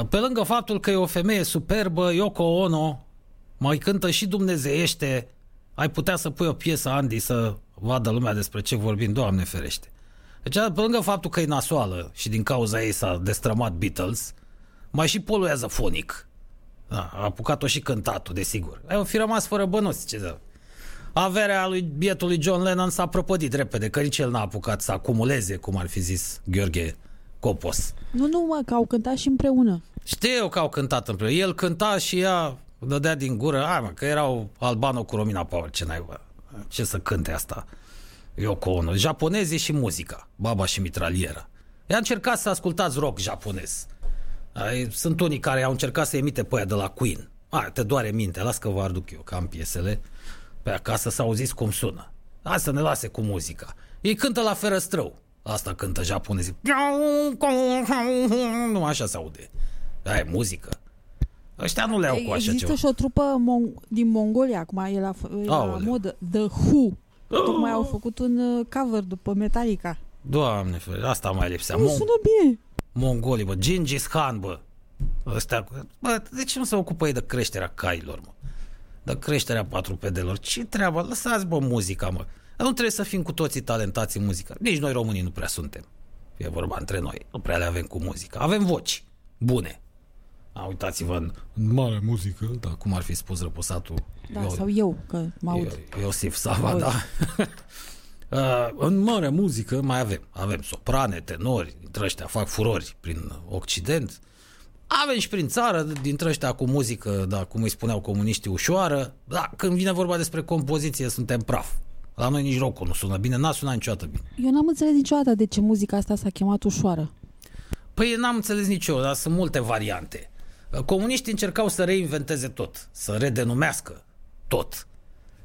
Pe lângă faptul că e o femeie superbă, Yoko Ono, mai cântă și dumnezeiește, ai putea să pui o piesă, Andy, să vadă lumea despre ce vorbim, Doamne ferește. Deci, pe lângă faptul că e nasoală și din cauza ei s-a destrămat Beatles, mai și poluează fonic. Da, a apucat-o și cântatul, desigur. Ai fi rămas fără bănuți, ce să... Averea lui bietului John Lennon s-a prăpădit repede, că nici el n-a apucat să acumuleze, cum ar fi zis Gheorghe Copos. Nu, nu, mă, că au cântat și împreună. Știu eu că au cântat împreună. El cânta și ea dădea din gură, ai mă, că erau Albano cu Romina Power, ce n-ai, bă, ce să cânte asta? Yoko Ono, japonezii și muzica, baba și mitralieră. I-a încercat să ascultați rock japonez. Sunt unii care au încercat să emite pe aia de la Queen. A, te doare mintea, las că vă aduc eu, că am piesele pe acasă să auziți cum sună. Hai să ne lase cu muzica. Ei cântă la ferăstrău. Asta cântă japonezii. Nu așa se aude. Aia e muzică. Ăștia nu le au cu așa Există ceva. și o trupă mon- din Mongolia, acum e la, e la Aoleu. modă, The Who. Tocmai au făcut un uh, cover după Metallica. Doamne, fere, asta mai lipsea. Nu Mon- sună bine. Mongolii, bă, Gingis Khan, bă. Ăstea, bă, de ce nu se ocupă ei de creșterea cailor, mă? De creșterea patrupedelor? Ce treabă? Lăsați, bă, muzica, mă. Nu trebuie să fim cu toții talentați în muzică. Nici noi românii nu prea suntem. E vorba între noi. Nu prea le avem cu muzica. Avem voci bune. A, uitați-vă în, în mare muzică, da, cum ar fi spus răposatul. Da, Eu- sau eu, că mă aud. Io- Iosif Sava, Auzi. da. Uh, în mare muzică mai avem. Avem soprane, tenori, dintre ăștia fac furori prin Occident. Avem și prin țară, dintre ăștia cu muzică, da, cum îi spuneau comuniștii, ușoară. Da, când vine vorba despre compoziție, suntem praf. La noi nici rocul nu sună bine, n-a sunat niciodată bine. Eu n-am înțeles niciodată de ce muzica asta s-a chemat ușoară. Păi n-am înțeles nici eu, dar sunt multe variante. Comuniștii încercau să reinventeze tot, să redenumească tot.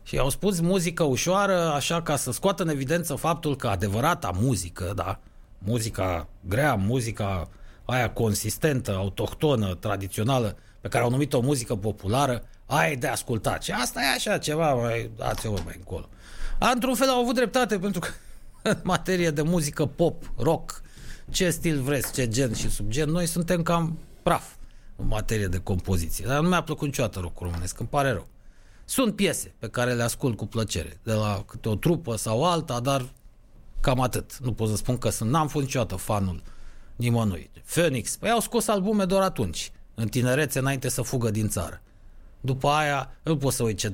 Și au spus muzică ușoară, așa ca să scoată în evidență faptul că adevărata muzică, da, muzica grea, muzica aia consistentă, autohtonă, tradițională, pe care au numit-o muzică populară, aia e de ascultat. Și asta e așa ceva, mai dați-o mai încolo. A, Într-un fel au avut dreptate, pentru că în materie de muzică pop, rock, ce stil vreți, ce gen și subgen, noi suntem cam praf în materie de compoziție. Dar nu mi-a plăcut niciodată rock românesc, îmi pare rău. Sunt piese pe care le ascult cu plăcere, de la câte o trupă sau alta, dar cam atât. Nu pot să spun că sunt, n-am fost niciodată fanul nimănui. Phoenix, păi au scos albume doar atunci, în tinerețe, înainte să fugă din țară. După aia, nu pot să uit ce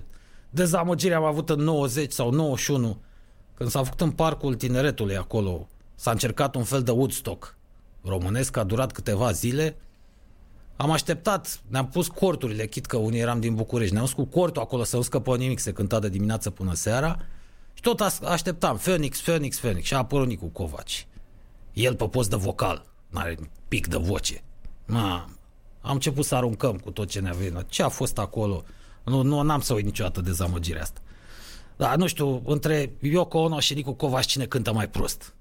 dezamăgire am avut în 90 sau 91, când s-a făcut în parcul tineretului acolo, s-a încercat un fel de Woodstock românesc, a durat câteva zile, am așteptat, ne-am pus corturile, chit că unii eram din București, ne-am pus cu cortul acolo să nu scăpă nimic, se cânta de dimineață până seara și tot as- așteptam, Phoenix, Phoenix, Phoenix și a apărut Nicu Covaci. El pe post de vocal, n-are pic de voce. Ma, am început să aruncăm cu tot ce ne-a venit. Ce a fost acolo? Nu, nu n-am să uit niciodată dezamăgirea asta. Da, nu știu, între Yoko Ono și Nicu Covaci cine cântă mai prost?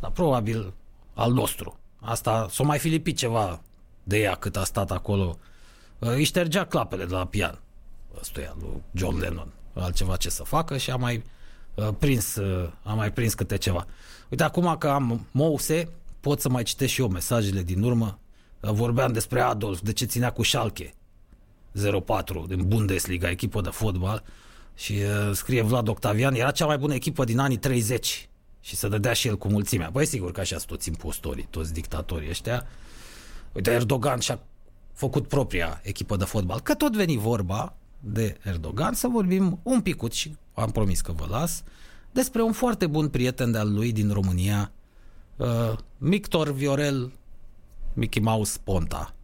Dar probabil al nostru. Asta s-o mai fi lipit ceva de ea cât a stat acolo. Uh, Îi ștergea clapele de la pian. Ăstuia lui John Lennon. Altceva ce să facă și a mai uh, prins, uh, a mai prins câte ceva. Uite, acum că am mouse, pot să mai citesc și eu mesajele din urmă. Uh, Vorbeam despre Adolf, de ce ținea cu Schalke 04 din Bundesliga, echipă de fotbal. Și uh, scrie Vlad Octavian, era cea mai bună echipă din anii 30 și să dădea și el cu mulțimea. Băi, sigur că așa sunt toți impostorii, toți dictatorii ăștia. Uite, Erdogan și-a făcut propria echipă de fotbal. Că tot veni vorba de Erdogan, să vorbim un picut și am promis că vă las, despre un foarte bun prieten de-al lui din România, uh, Victor Viorel Mickey Mouse Ponta.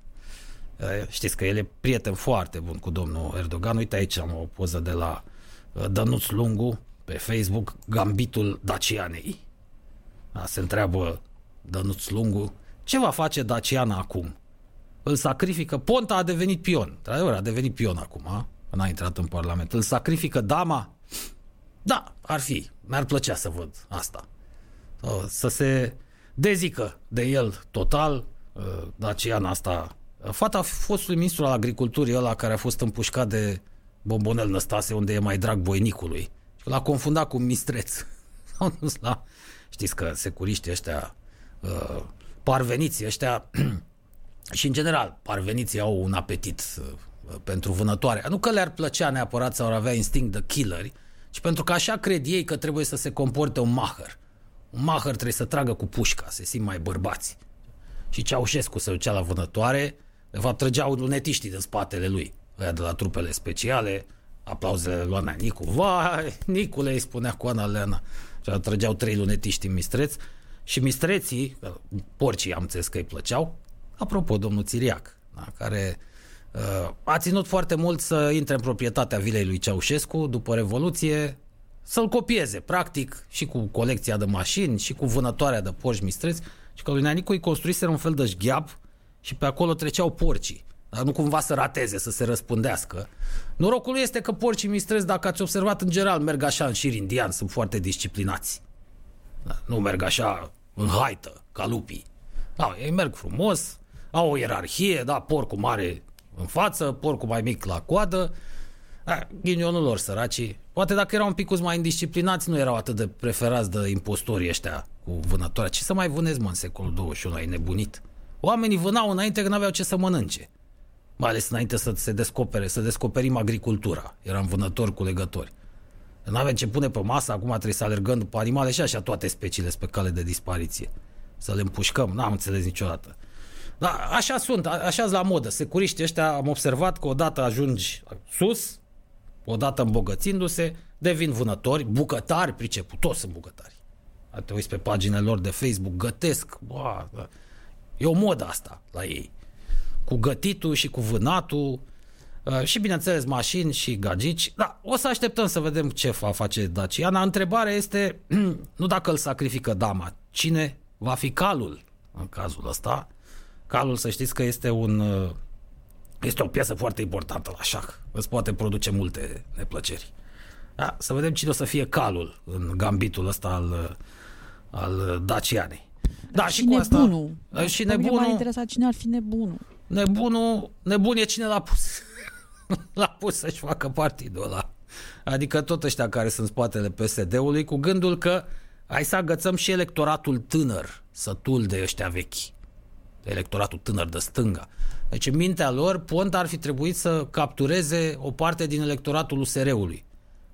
Uh, știți că el e prieten foarte bun cu domnul Erdogan. Uite aici am o poză de la uh, Dănuț Lungu pe Facebook, Gambitul Dacianei. Da, se întreabă Dănuț Lungu, ce va face Daciana acum? Îl sacrifică, Ponta a devenit pion, într-adevăr a devenit pion acum, a? când a intrat în Parlament. Îl sacrifică dama? Da, ar fi, mi-ar plăcea să văd asta. Uh, Să se dezică de el total, uh, Daciana asta. Fata fostului ministru al agriculturii ăla care a fost împușcat de Bombonel Năstase, unde e mai drag voinicului. Și l-a confundat cu mistreț. S-au dus la... Știți că securiștii ăștia, uh, parveniții ăștia, și în general, parveniții au un apetit uh, pentru vânătoare. Nu că le-ar plăcea neapărat sau ar avea instinct de killeri, ci pentru că așa cred ei că trebuie să se comporte un maher. Un maher trebuie să tragă cu pușca, să se simt mai bărbați. Și Ceaușescu se ducea la vânătoare, de fapt trăgeau lunetiștii din spatele lui, ăia de la trupele speciale, aplauzele lui Ana Nicu. Vai, Nicule, îi spunea cu Ana Leana. Și trăgeau trei lunetiști în mistreț și mistreții, porcii am înțeles că îi plăceau, apropo, domnul Țiriac, da, care uh, a ținut foarte mult să intre în proprietatea vilei lui Ceaușescu după Revoluție, să-l copieze, practic, și cu colecția de mașini, și cu vânătoarea de porci mistreți, și că lui Neanicu îi construiseră un fel de șgheap și pe acolo treceau porcii. Dar nu cumva să rateze, să se răspundească. Norocul lui este că porcii mistreți, dacă ați observat în general, merg așa în șir indian, sunt foarte disciplinați. Da, nu merg așa în haită, ca lupii. Da, ei merg frumos, au o ierarhie, da, porcul mare în față, porcul mai mic la coadă, a, ghinionul lor, săracii. Poate dacă erau un pic mai indisciplinați, nu erau atât de preferați de impostorii ăștia cu vânătoarea. Ce să mai vânezi, mă, în secolul 21, ai nebunit? Oamenii vânau înainte că n-aveau ce să mănânce. Mai ales înainte să se descopere, să descoperim agricultura. Eram vânători cu legători. Nu avem ce pune pe masă, acum trebuie să alergăm după animale și așa toate speciile pe cale de dispariție. Să le împușcăm, n-am înțeles niciodată. Dar așa sunt, așa la modă. Securiștii ăștia am observat că odată ajungi sus, odată îmbogățindu-se, devin vânători, bucătari, priceput, toți sunt bucătari. Te uiți pe paginile lor de Facebook, gătesc, bă, e o modă asta la ei. Cu gătitul și cu vânatul, Uh, și bineînțeles mașini și gagici. Da, o să așteptăm să vedem ce va face Daciana. Întrebarea este nu dacă îl sacrifică dama, cine va fi calul în cazul ăsta. Calul, să știți că este un uh, este o piesă foarte importantă la șah. Îți poate produce multe neplăceri. Da, să vedem cine o să fie calul în gambitul ăsta al, uh, al Dacianei. Da, și, și nebunul. Asta, și nebunul. m-a interesat cine ar fi nebunul. Nebunul, nebun e cine l-a pus. l-a pus să-și facă partidul ăla. Adică tot ăștia care sunt spatele PSD-ului cu gândul că hai să agățăm și electoratul tânăr, sătul de ăștia vechi. Electoratul tânăr de stânga. Deci în mintea lor, Pont ar fi trebuit să captureze o parte din electoratul USR-ului.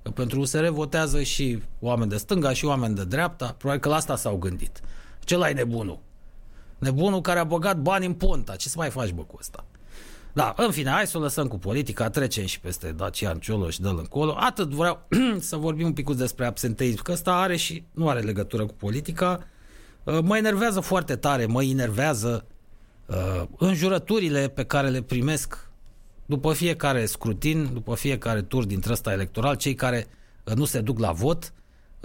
Că pentru USR votează și oameni de stânga și oameni de dreapta. Probabil că la asta s-au gândit. Ce la nebunul? Nebunul care a băgat bani în Ponta. Ce să mai faci, bă, cu ăsta? Da, în fine, hai să o lăsăm cu politica, trecem și peste Dacian Cioloș și dă-l încolo. Atât vreau să vorbim un pic despre absenteism, că ăsta are și nu are legătură cu politica. Uh, mă enervează foarte tare, mă enervează uh, înjurăturile pe care le primesc după fiecare scrutin, după fiecare tur dintre ăsta electoral, cei care uh, nu se duc la vot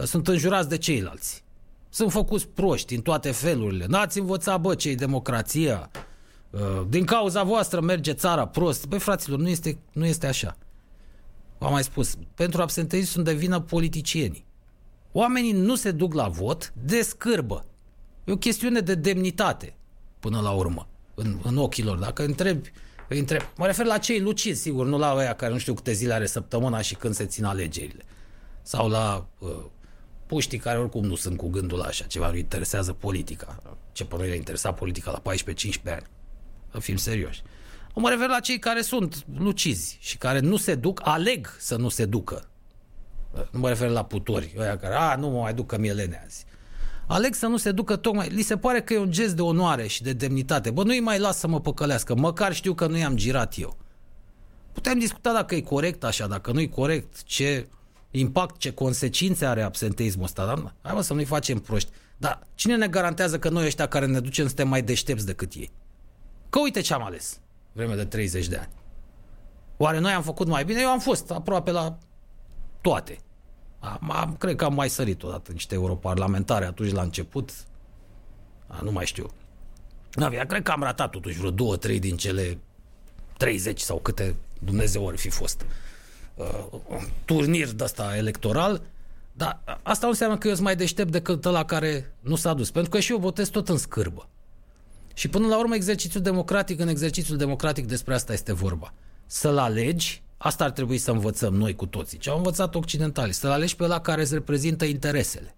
sunt înjurați de ceilalți. Sunt făcuți proști în toate felurile. N-ați învățat, bă, ce democrația, Uh, din cauza voastră merge țara prost. Băi, fraților, nu este, nu este așa. V-am mai spus, pentru absenteism sunt de vină politicienii. Oamenii nu se duc la vot de scârbă. E o chestiune de demnitate, până la urmă, în, în ochii lor. Dacă întrebi, îi întreb, mă refer la cei luciți, sigur, nu la ăia care nu știu câte zile are săptămâna și când se țin alegerile. Sau la uh, puștii care oricum nu sunt cu gândul la așa ceva, nu interesează politica. Ce pe noi le interesa politica la 14-15 ani să fim serioși. Mă refer la cei care sunt lucizi și care nu se duc, aleg să nu se ducă. Nu mă refer la putori, ăia care, a, nu mă mai duc că mielene azi. Aleg să nu se ducă tocmai, li se pare că e un gest de onoare și de demnitate. Bă, nu-i mai las să mă păcălească, măcar știu că nu i-am girat eu. Putem discuta dacă e corect așa, dacă nu e corect, ce impact, ce consecințe are absenteismul ăsta. Dar hai mă să nu-i facem proști. Dar cine ne garantează că noi ăștia care ne ducem suntem mai deștepți decât ei? Că uite ce am ales vreme de 30 de ani. Oare noi am făcut mai bine? Eu am fost aproape la toate. Am, am, cred că am mai sărit odată niște europarlamentare atunci la început. A, nu mai știu. Avea, cred că am ratat totuși vreo două, trei din cele 30 sau câte Dumnezeu ori fi fost. Uh, un turnir de asta electoral, dar asta nu înseamnă că eu sunt mai deștept decât ăla care nu s-a dus. Pentru că și eu votez tot în scârbă. Și până la urmă exercițiul democratic, în exercițiul democratic despre asta este vorba. Să-l alegi, asta ar trebui să învățăm noi cu toții. Ce au învățat occidentalii, să-l alegi pe ăla care îți reprezintă interesele.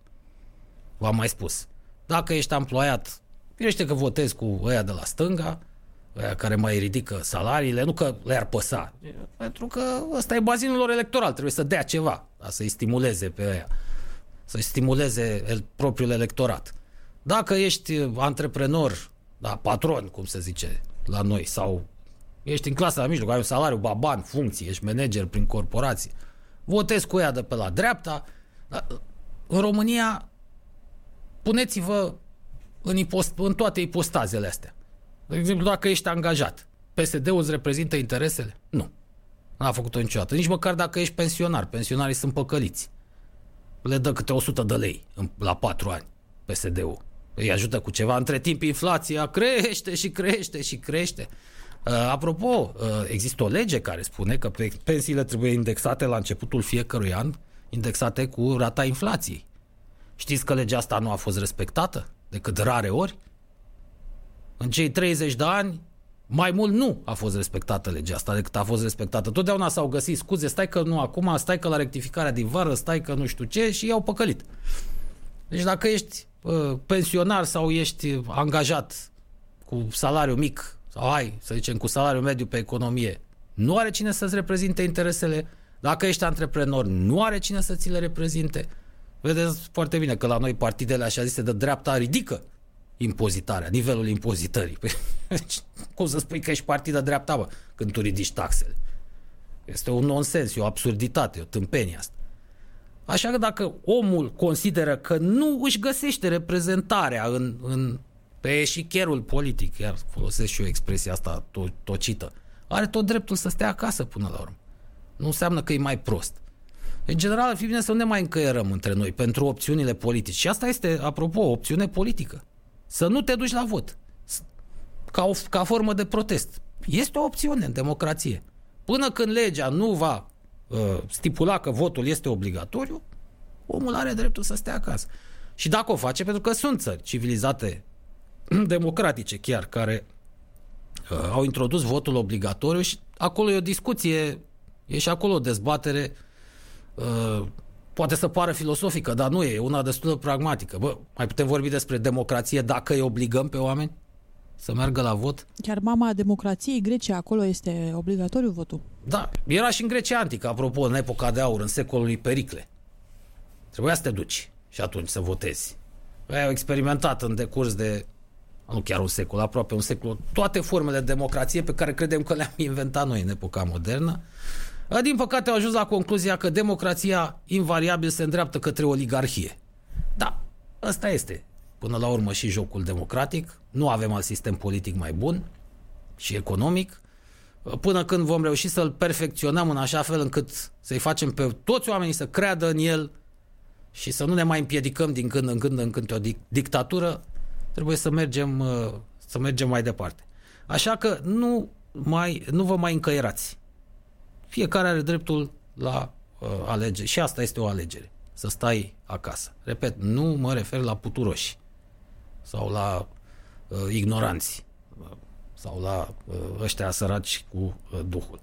V-am mai spus. Dacă ești amploiat, firește că votezi cu ăia de la stânga, ăia care mai ridică salariile, nu că le-ar păsa, pentru că ăsta e bazinul lor electoral, trebuie să dea ceva, să-i stimuleze pe ăia, să-i stimuleze el, propriul electorat. Dacă ești antreprenor da, patron, cum se zice la noi, sau ești în clasa la mijloc, ai un salariu, baban, funcție, ești manager prin corporație, votezi cu ea de pe la dreapta, da, în România puneți-vă în, ipost, în toate ipostazele astea. De exemplu, dacă ești angajat, PSD-ul îți reprezintă interesele? Nu. N-a făcut-o niciodată. Nici măcar dacă ești pensionar. Pensionarii sunt păcăliți. Le dă câte 100 de lei la 4 ani PSD-ul îi ajută cu ceva. Între timp, inflația crește și crește și crește. Uh, apropo, uh, există o lege care spune că pensiile trebuie indexate la începutul fiecărui an, indexate cu rata inflației. Știți că legea asta nu a fost respectată decât rare ori? În cei 30 de ani mai mult nu a fost respectată legea asta decât a fost respectată. Totdeauna s-au găsit scuze, stai că nu acum, stai că la rectificarea din vară, stai că nu știu ce și i-au păcălit. Deci dacă ești uh, pensionar sau ești angajat cu salariu mic sau hai să zicem cu salariu mediu pe economie, nu are cine să-ți reprezinte interesele. Dacă ești antreprenor, nu are cine să ți le reprezinte. Vedeți foarte bine că la noi partidele așa zise de dreapta ridică impozitarea, nivelul impozitării. Păi, cum să spui că ești partid de dreapta, bă, când tu ridici taxele? Este un nonsens, e o absurditate, o tâmpenie asta. Așa că dacă omul consideră că nu își găsește reprezentarea în, în, pe eșicherul politic, iar folosesc și eu expresia asta to- tocită, are tot dreptul să stea acasă până la urmă. Nu înseamnă că e mai prost. În general, ar fi bine să nu ne mai încăierăm între noi pentru opțiunile politice. Și asta este, apropo, o opțiune politică. Să nu te duci la vot. Ca, o, ca formă de protest. Este o opțiune în democrație. Până când legea nu va uh, stipula că votul este obligatoriu, omul are dreptul să stea acasă. Și dacă o face, pentru că sunt țări civilizate, democratice chiar, care uh, au introdus votul obligatoriu și acolo e o discuție, e și acolo o dezbatere uh, poate să pară filosofică, dar nu e, e una destul de pragmatică. Bă, mai putem vorbi despre democrație dacă îi obligăm pe oameni să meargă la vot? Chiar mama democrației, Grecia, acolo este obligatoriu votul. Da, era și în Grecia antică, apropo, în epoca de aur, în secolul lui Pericle. Trebuia să te duci și atunci să votezi. Ai au experimentat în decurs de, nu chiar un secol, aproape un secol, toate formele de democrație pe care credem că le-am inventat noi în epoca modernă. Din păcate au ajuns la concluzia că democrația invariabil se îndreaptă către oligarhie. Da, ăsta este până la urmă și jocul democratic. Nu avem alt sistem politic mai bun și economic până când vom reuși să-l perfecționăm în așa fel încât să-i facem pe toți oamenii să creadă în el și să nu ne mai împiedicăm din când în când în când o dictatură, trebuie să mergem, să mergem mai departe. Așa că nu, mai, nu vă mai încăierați. Fiecare are dreptul la uh, alegere și asta este o alegere. Să stai acasă. Repet, nu mă refer la puturoși sau la uh, ignoranți sau la uh, ăștia săraci cu uh, Duhul.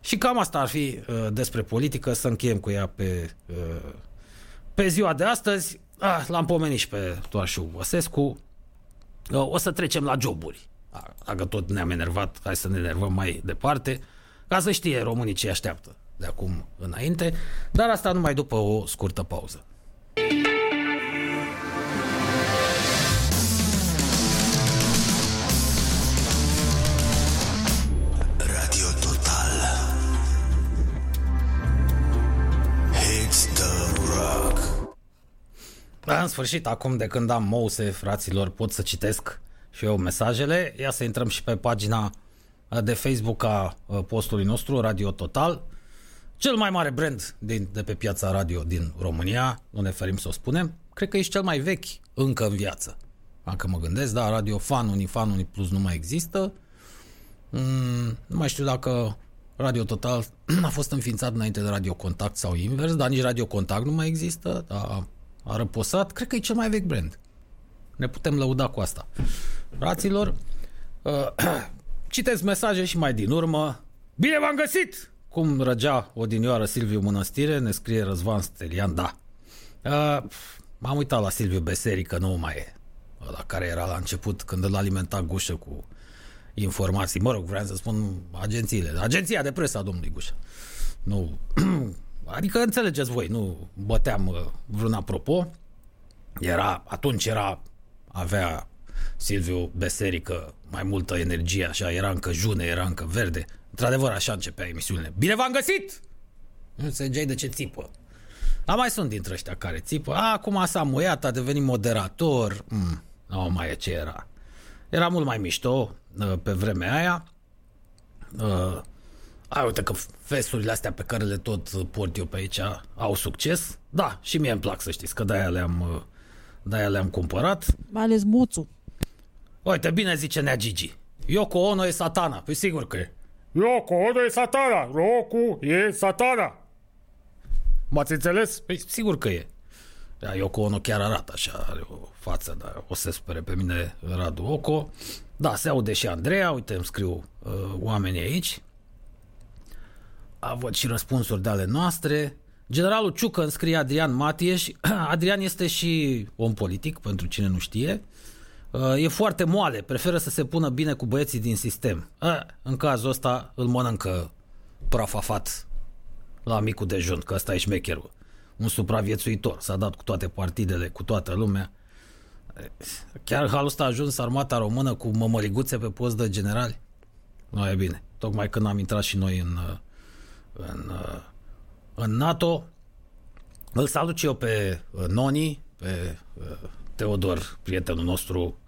Și cam asta ar fi uh, despre politică, să încheiem cu ea pe, uh, pe ziua de astăzi. Ah, l-am pomenit și pe Toașu Văsescu. Uh, o să trecem la joburi. Dacă tot ne-am enervat, hai să ne enervăm mai departe. Uh, ca să știe românii ce așteaptă de acum înainte, dar asta numai după o scurtă pauză. Sfârșit, acum de când am mouse, fraților, pot să citesc și eu mesajele. Ia să intrăm și pe pagina de Facebook a postului nostru, Radio Total, cel mai mare brand din, de pe piața radio din România, nu ne ferim să o spunem, cred că ești cel mai vechi încă în viață. Dacă mă gândesc, da, Radio Fan, Unifan, Uniplus nu mai există. Mm, nu mai știu dacă Radio Total a fost înființat înainte de Radio Contact sau invers, dar nici Radio Contact nu mai există, dar a răposat. Cred că e cel mai vechi brand. Ne putem lăuda cu asta. Fraților, uh, Citesc mesaje și mai din urmă. Bine v-am găsit! Cum răgea odinioară Silviu Mănăstire, ne scrie Răzvan Stelian, da. Uh, m-am uitat la Silviu Beseri, că nu mai e. La care era la început când îl alimenta Gușă cu informații. Mă rog, vreau să spun agențiile. Agenția de presă a domnului Gușă. Nu, adică înțelegeți voi, nu băteam uh, vreun apropo. Era, atunci era, avea Silviu Beserică mai multă energie, așa, era încă june, era încă verde. Într-adevăr, așa începea emisiunile. Bine v-am găsit! Nu înțelegeai de ce țipă. Dar mai sunt dintre ăștia care țipă. A, acum s-a muiat, a devenit moderator. Mm, nu mai e ce era. Era mult mai mișto uh, pe vremea aia. Uh, ai, uite că festurile astea pe care le tot port eu pe aici au succes. Da, și mie îmi plac să știți că de-aia le-am, uh, de-aia le-am cumpărat. Mai ales moțul. Uite, bine zice Nea Gigi. Yoko Ono e satana. Păi sigur că e. Yoko Ono e satana. Roku e satana. M-ați înțeles? Păi sigur că e. Ia, Yoko Ono chiar arată așa, are o față, dar o să spere pe mine Radu Oco. Da, se aude și Andreea, uite, îmi scriu uh, oamenii aici. A văd și răspunsuri de ale noastre. Generalul Ciucă îmi scrie Adrian Matieș. Adrian este și om politic, pentru cine nu știe. Uh, e foarte moale, preferă să se pună bine cu băieții din sistem. Uh, în cazul ăsta îl mănâncă prafafat la micul dejun, că ăsta e șmecherul. Un supraviețuitor, s-a dat cu toate partidele, cu toată lumea. Chiar halul ăsta a ajuns armata română cu mămăliguțe pe post de generali? Nu e bine. Tocmai când am intrat și noi în, în, în NATO, îl salut și eu pe Noni, pe Teodor, prietenul nostru,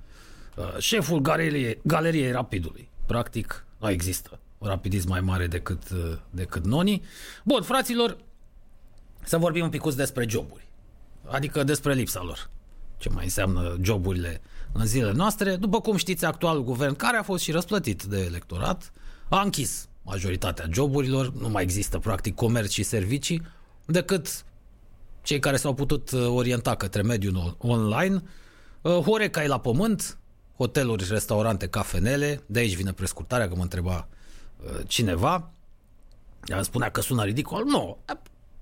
șeful galeriei, galeriei Rapidului. Practic, nu există un rapidism mai mare decât, decât Noni. Bun, fraților, să vorbim un pic despre joburi. Adică despre lipsa lor. Ce mai înseamnă joburile în zilele noastre. După cum știți, actualul guvern, care a fost și răsplătit de electorat, a închis majoritatea joburilor, nu mai există practic comerț și servicii, decât cei care s-au putut uh, orienta către mediul online. Uh, Horeca e la pământ, hoteluri, restaurante, cafenele, de aici vine prescurtarea, că mă întreba uh, cineva. Spunea că sună ridicol. Nu,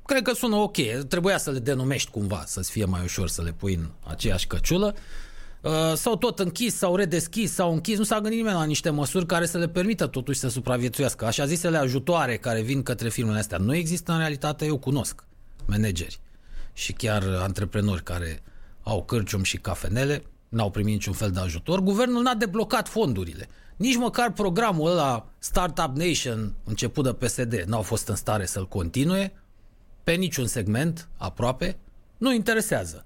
cred că sună ok. Trebuia să le denumești cumva, să-ți fie mai ușor să le pui în aceeași căciulă. Uh, s-au tot închis, s-au redeschis, s-au închis, nu s-a gândit nimeni la niște măsuri care să le permită totuși să supraviețuiască. Așa zisele ajutoare care vin către firmele astea nu există în realitate, eu cunosc manageri și chiar antreprenori care au cârcium și cafenele, n-au primit niciun fel de ajutor. Guvernul n-a deblocat fondurile. Nici măcar programul ăla Startup Nation, început de PSD, n-au fost în stare să-l continue pe niciun segment, aproape, nu interesează.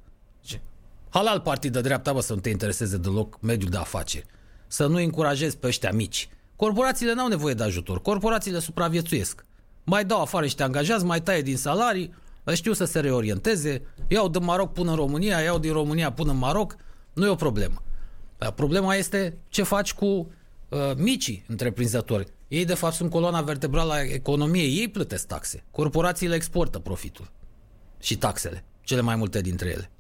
Halal partid de dreapta, bă, să nu te intereseze deloc mediul de afaceri. Să nu încurajezi pe ăștia mici. Corporațiile n-au nevoie de ajutor. Corporațiile supraviețuiesc. Mai dau afară niște angajați, mai taie din salarii, știu să se reorienteze, iau din Maroc până în România, iau din România până în Maroc, nu e o problemă. Problema este ce faci cu uh, micii întreprinzători. Ei, de fapt, sunt coloana vertebrală a economiei. Ei plătesc taxe. Corporațiile exportă profitul și taxele, cele mai multe dintre ele.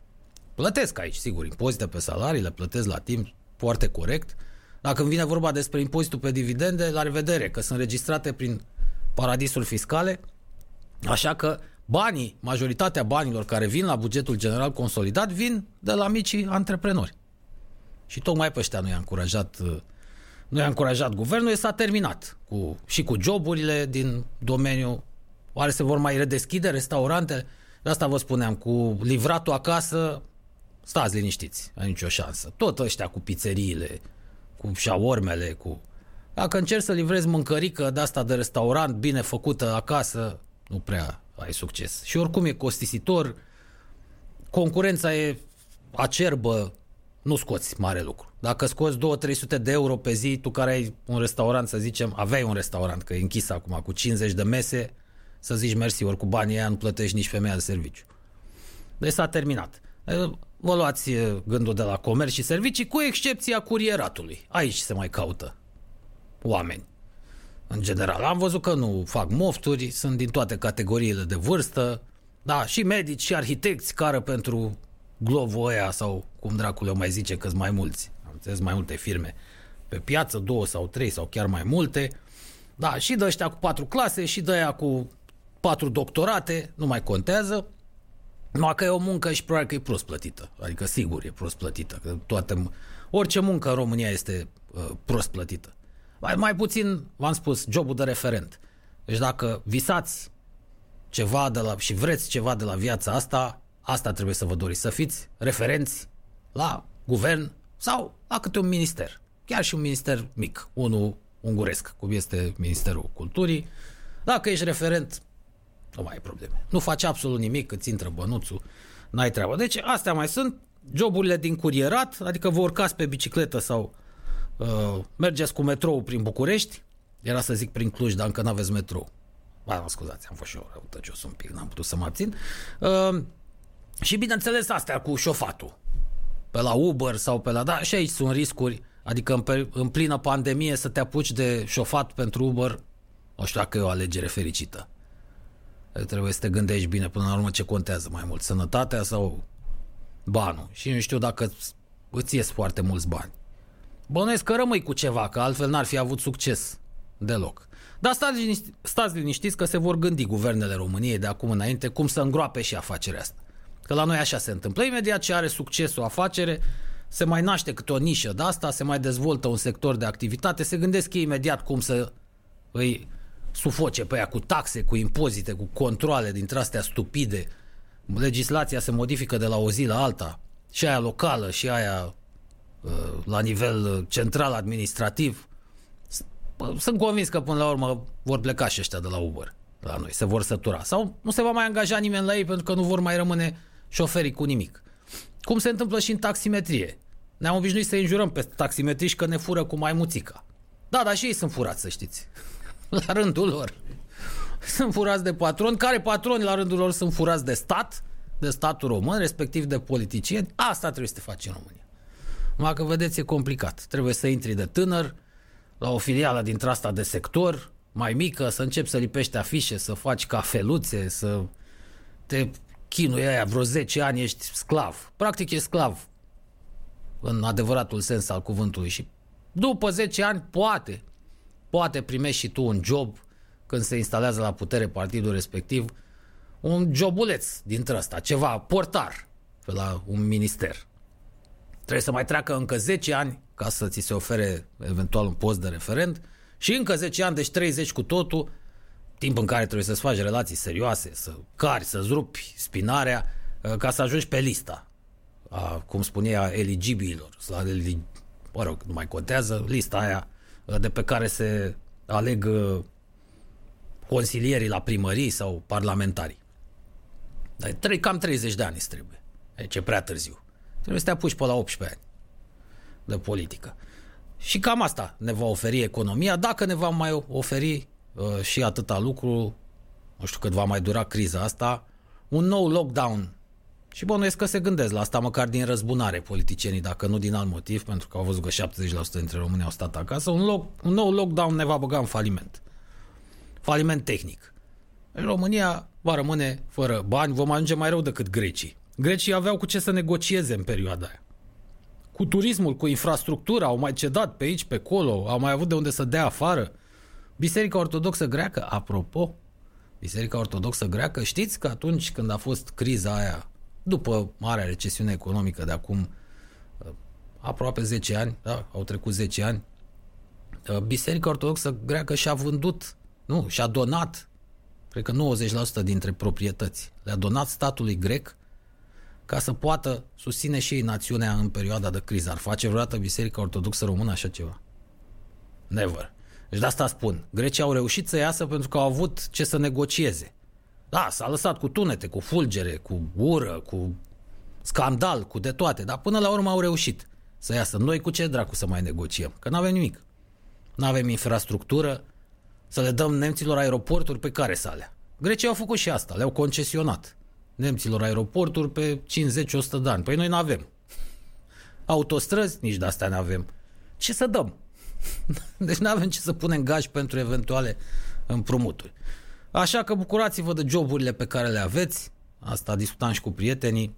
Plătesc aici, sigur, impozite pe salarii, le plătesc la timp foarte corect. Dacă îmi vine vorba despre impozitul pe dividende, la revedere, că sunt registrate prin paradisuri fiscale, așa că banii, majoritatea banilor care vin la bugetul general consolidat, vin de la micii antreprenori. Și tocmai pe ăștia nu i-a încurajat uh, nu i-a încurajat guvernul, s-a terminat cu, și cu joburile din domeniu. Oare se vor mai redeschide restaurantele? De asta vă spuneam, cu livratul acasă, stați liniștiți, ai nicio șansă. Tot ăștia cu pizzeriile, cu șaormele, cu... Dacă încerci să livrezi mâncărică de asta de restaurant bine făcută acasă, nu prea ai succes. Și oricum e costisitor, concurența e acerbă, nu scoți mare lucru. Dacă scoți 2-300 de euro pe zi, tu care ai un restaurant, să zicem, aveai un restaurant, că e închis acum cu 50 de mese, să zici mersi, ori cu banii aia nu plătești nici femeia de serviciu. Deci s-a terminat. Vă luați gândul de la comerț și servicii, cu excepția curieratului. Aici se mai caută oameni. În general, am văzut că nu fac mofturi, sunt din toate categoriile de vârstă, da, și medici și arhitecți care pentru Glovo ăia sau cum dracul o mai zice că mai mulți, am înțeles mai multe firme pe piață, două sau trei sau chiar mai multe. Da, și de ăștia cu patru clase și de aia cu patru doctorate, nu mai contează. Nu că e o muncă și probabil că e prost plătită. Adică sigur e prost plătită. Că toate, orice muncă în România este uh, prost plătită. Mai, mai puțin, v-am spus, jobul de referent. Deci dacă visați ceva de la, și vreți ceva de la viața asta, Asta trebuie să vă doriți, să fiți referenți la guvern sau la câte un minister. Chiar și un minister mic, unul unguresc, cum este Ministerul Culturii. Dacă ești referent, nu mai ai probleme. Nu faci absolut nimic, îți intră bănuțul, n-ai treabă. Deci astea mai sunt joburile din curierat, adică vă urcați pe bicicletă sau uh, mergeți cu metrou prin București, era să zic prin Cluj, dar încă n-aveți metrou. Ba, mă scuzați, am fost și eu răutăcios un pic, n-am putut să mă abțin. Uh, și bineînțeles astea cu șofatul. Pe la Uber sau pe la... Da, și aici sunt riscuri. Adică în, în plină pandemie să te apuci de șofat pentru Uber, o știu dacă e o alegere fericită. Trebuie să te gândești bine până la urmă ce contează mai mult, sănătatea sau banul și nu știu dacă îți ies foarte mulți bani. Bănuiesc că rămâi cu ceva, că altfel n-ar fi avut succes deloc. Dar stați, liniști, stați liniștiți că se vor gândi guvernele României de acum înainte cum să îngroape și afacerea asta. Că la noi așa se întâmplă. Imediat ce are succes o afacere, se mai naște câte o nișă de asta, se mai dezvoltă un sector de activitate, se gândesc ei imediat cum să îi sufoce pe ea cu taxe, cu impozite, cu controle dintre astea stupide. Legislația se modifică de la o zi la alta, și aia locală, și aia uh, la nivel central administrativ. Sunt convins că până la urmă vor pleca și ăștia de la Uber la noi, se vor sătura. Sau nu se va mai angaja nimeni la ei pentru că nu vor mai rămâne șoferii cu nimic. Cum se întâmplă și în taximetrie. Ne-am obișnuit să înjurăm pe taximetriști că ne fură cu mai muțica. Da, dar și ei sunt furați, să știți. La rândul lor. Sunt furați de patroni, care patroni la rândul lor sunt furați de stat, de statul român, respectiv de politicieni. Asta trebuie să te faci în România. Numai că, vedeți, e complicat. Trebuie să intri de tânăr la o filială dintre asta de sector, mai mică, să începi să lipești afișe, să faci cafeluțe, să te chinui aia vreo 10 ani, ești sclav. Practic e sclav în adevăratul sens al cuvântului și după 10 ani poate, poate primești și tu un job când se instalează la putere partidul respectiv, un jobuleț dintre ăsta, ceva, portar pe la un minister. Trebuie să mai treacă încă 10 ani ca să ți se ofere eventual un post de referent și încă 10 ani, deci 30 cu totul, timp în care trebuie să-ți faci relații serioase, să cari, să-ți rupi spinarea, ca să ajungi pe lista a, cum spunea, eligibilor, la, mă rog, nu mai contează, lista aia de pe care se aleg consilierii la primării sau parlamentarii. Dar trei, cam 30 de ani îți trebuie. Deci e prea târziu. Trebuie să te apuci pe la 18 ani de politică. Și cam asta ne va oferi economia, dacă ne va mai oferi uh, și atâta lucru, nu știu cât va mai dura criza asta, un nou lockdown și bănuiesc că se gândesc la asta măcar din răzbunare politicienii, dacă nu din alt motiv, pentru că au văzut că 70% dintre români au stat acasă, un, loc, un nou lockdown ne va băga în faliment. Faliment tehnic. România va rămâne fără bani, vom ajunge mai rău decât grecii. Grecii aveau cu ce să negocieze în perioada aia. Cu turismul, cu infrastructura, au mai cedat pe aici, pe acolo, au mai avut de unde să dea afară. Biserica Ortodoxă Greacă, apropo, Biserica Ortodoxă Greacă, știți că atunci când a fost criza aia după marea recesiune economică de acum uh, aproape 10 ani, da, au trecut 10 ani, uh, Biserica Ortodoxă Greacă și-a vândut, nu, și-a donat, cred că 90% dintre proprietăți, le-a donat statului grec ca să poată susține și ei națiunea în perioada de criză. Ar face vreodată Biserica Ortodoxă Română așa ceva? Never. Deci de asta spun. Grecii au reușit să iasă pentru că au avut ce să negocieze. Da, s-a lăsat cu tunete, cu fulgere, cu ură, cu scandal, cu de toate, dar până la urmă au reușit să iasă. Noi cu ce dracu să mai negociem? Că nu avem nimic. Nu avem infrastructură, să le dăm nemților aeroporturi pe care să alea. Grecia au făcut și asta, le-au concesionat nemților aeroporturi pe 50-100 de ani. Păi noi nu avem. Autostrăzi, nici de astea nu avem. Ce să dăm? Deci nu avem ce să punem gaj pentru eventuale împrumuturi. Așa că bucurați-vă de joburile pe care le aveți. Asta discutam și cu prietenii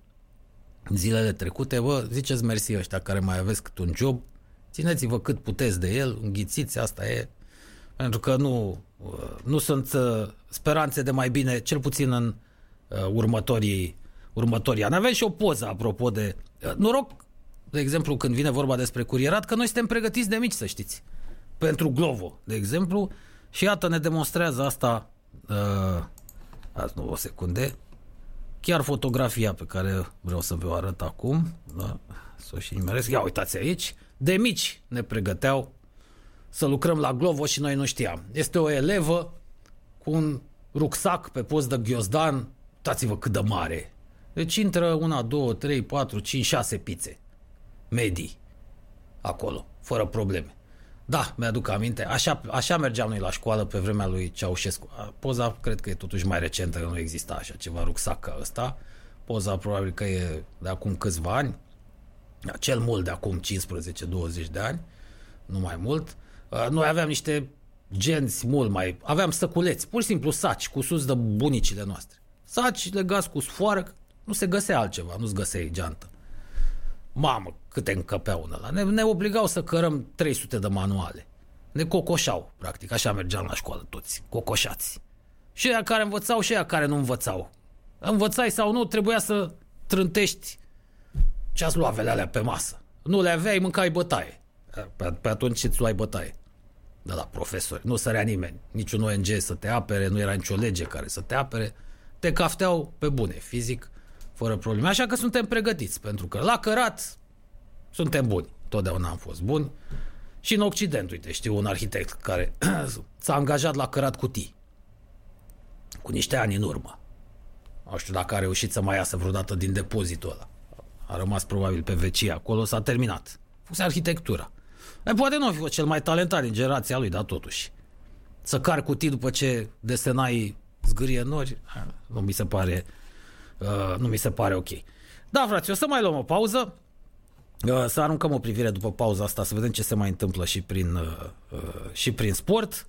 zilele trecute. Vă ziceți mersi ăștia care mai aveți cât un job. Țineți-vă cât puteți de el, înghițiți, asta e. Pentru că nu, nu sunt uh, speranțe de mai bine, cel puțin în uh, următorii, următorii ani. Avem și o poză apropo de... Uh, noroc, de exemplu, când vine vorba despre curierat, că noi suntem pregătiți de mici, să știți. Pentru Glovo, de exemplu, și iată ne demonstrează asta Uh, azi nu o secunde. Chiar fotografia pe care vreau să vă arăt acum, da, să o și nimeresc. Ia uitați aici, de mici ne pregăteau să lucrăm la Glovo și noi nu știam. Este o elevă cu un rucsac pe post de ghiozdan, uitați-vă cât de mare. Deci intră una, două, trei, patru, cinci, șase pițe medii acolo, fără probleme. Da, mi-aduc aminte. Așa, așa mergeam noi la școală pe vremea lui Ceaușescu. Poza cred că e totuși mai recentă, că nu exista așa ceva rucsac ca ăsta. Poza probabil că e de acum câțiva ani. Cel mult de acum 15-20 de ani, nu mai mult. Noi aveam niște genți mult mai... Aveam săculeți, pur și simplu saci cu sus de bunicile noastre. Saci legați cu sfoară, nu se găsea altceva, nu-ți găseai geantă. Mamă, câte încăpeau unul ăla. Ne, ne obligau să cărăm 300 de manuale. Ne cocoșau, practic. Așa mergeam la școală toți, cocoșați. Și aia care învățau și aia care nu învățau. Învățai sau nu, trebuia să trântești ce ați luat alea pe masă. Nu le aveai, mâncai bătaie. Pe, pe atunci îți luai bătaie. De la profesori. Nu sărea nimeni. Niciun ONG să te apere, nu era nicio lege care să te apere. Te cafteau pe bune, fizic, fără probleme. Așa că suntem pregătiți, pentru că la cărat suntem buni. Totdeauna am fost buni. Și în Occident, uite, știu un arhitect care s-a angajat la cărat cutii. Cu niște ani în urmă. Nu știu dacă a reușit să mai iasă vreodată din depozitul ăla. A rămas probabil pe vecie acolo, s-a terminat. Fuse arhitectura. E, poate nu a fost cel mai talentat din generația lui, dar totuși. Să car cutii după ce desenai zgârie nori, nu mi se pare, uh, nu mi se pare ok. Da, frate, o să mai luăm o pauză. Uh, să aruncăm o privire după pauza asta, să vedem ce se mai întâmplă și prin, uh, uh, și prin sport.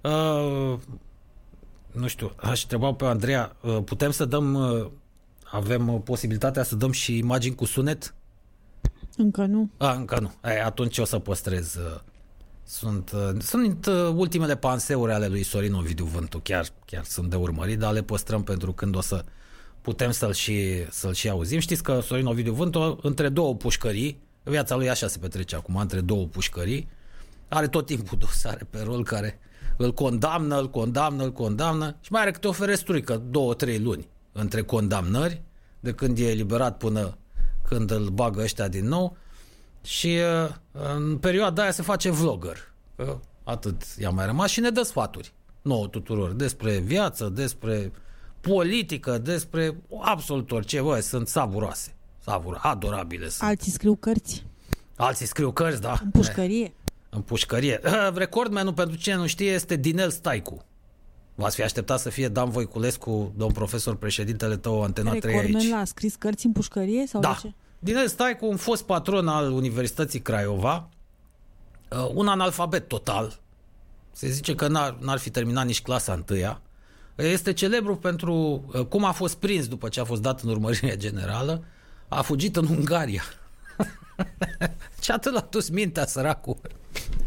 Uh, nu știu, aș întreba pe Andreea, uh, putem să dăm, uh, avem uh, posibilitatea să dăm și imagini cu sunet? Încă nu. A, încă nu. E, atunci o să păstrez. Sunt, sunt ultimele panseuri ale lui Sorin Ovidiu Vântu, chiar, chiar sunt de urmărit, dar le păstrăm pentru când o să putem să-l și, să-l și auzim. Știți că Sorin Ovidiu Vântu, între două pușcării, viața lui așa se petrece acum, între două pușcării, are tot timpul dosare pe rol care îl condamnă, îl condamnă, îl condamnă și mai are câte o feresturică, două, trei luni între condamnări, de când e eliberat până când îl bagă ăștia din nou și uh, în perioada aia se face vlogger. Atât i-a mai rămas și ne dă sfaturi nouă tuturor despre viață, despre politică, despre absolut orice. Bă, sunt savuroase, savur, adorabile sunt. Alții scriu cărți. Alții scriu cărți, da. În pușcărie. În pușcărie. Recordmenul, pentru cine nu știe, este Dinel Staicu. V-ați fi așteptat să fie Dan Voiculescu, domn profesor, președintele tău, Antena 3 aici. Recordman a scris cărți în pușcărie? sau Da. ce? Dinel Staicu, un fost patron al Universității Craiova, uh, un analfabet total, se zice că n-ar, n-ar fi terminat nici clasa întâia, este celebru pentru uh, cum a fost prins după ce a fost dat în urmărire generală, a fugit în Ungaria. Ce atât l-a dus mintea săracul.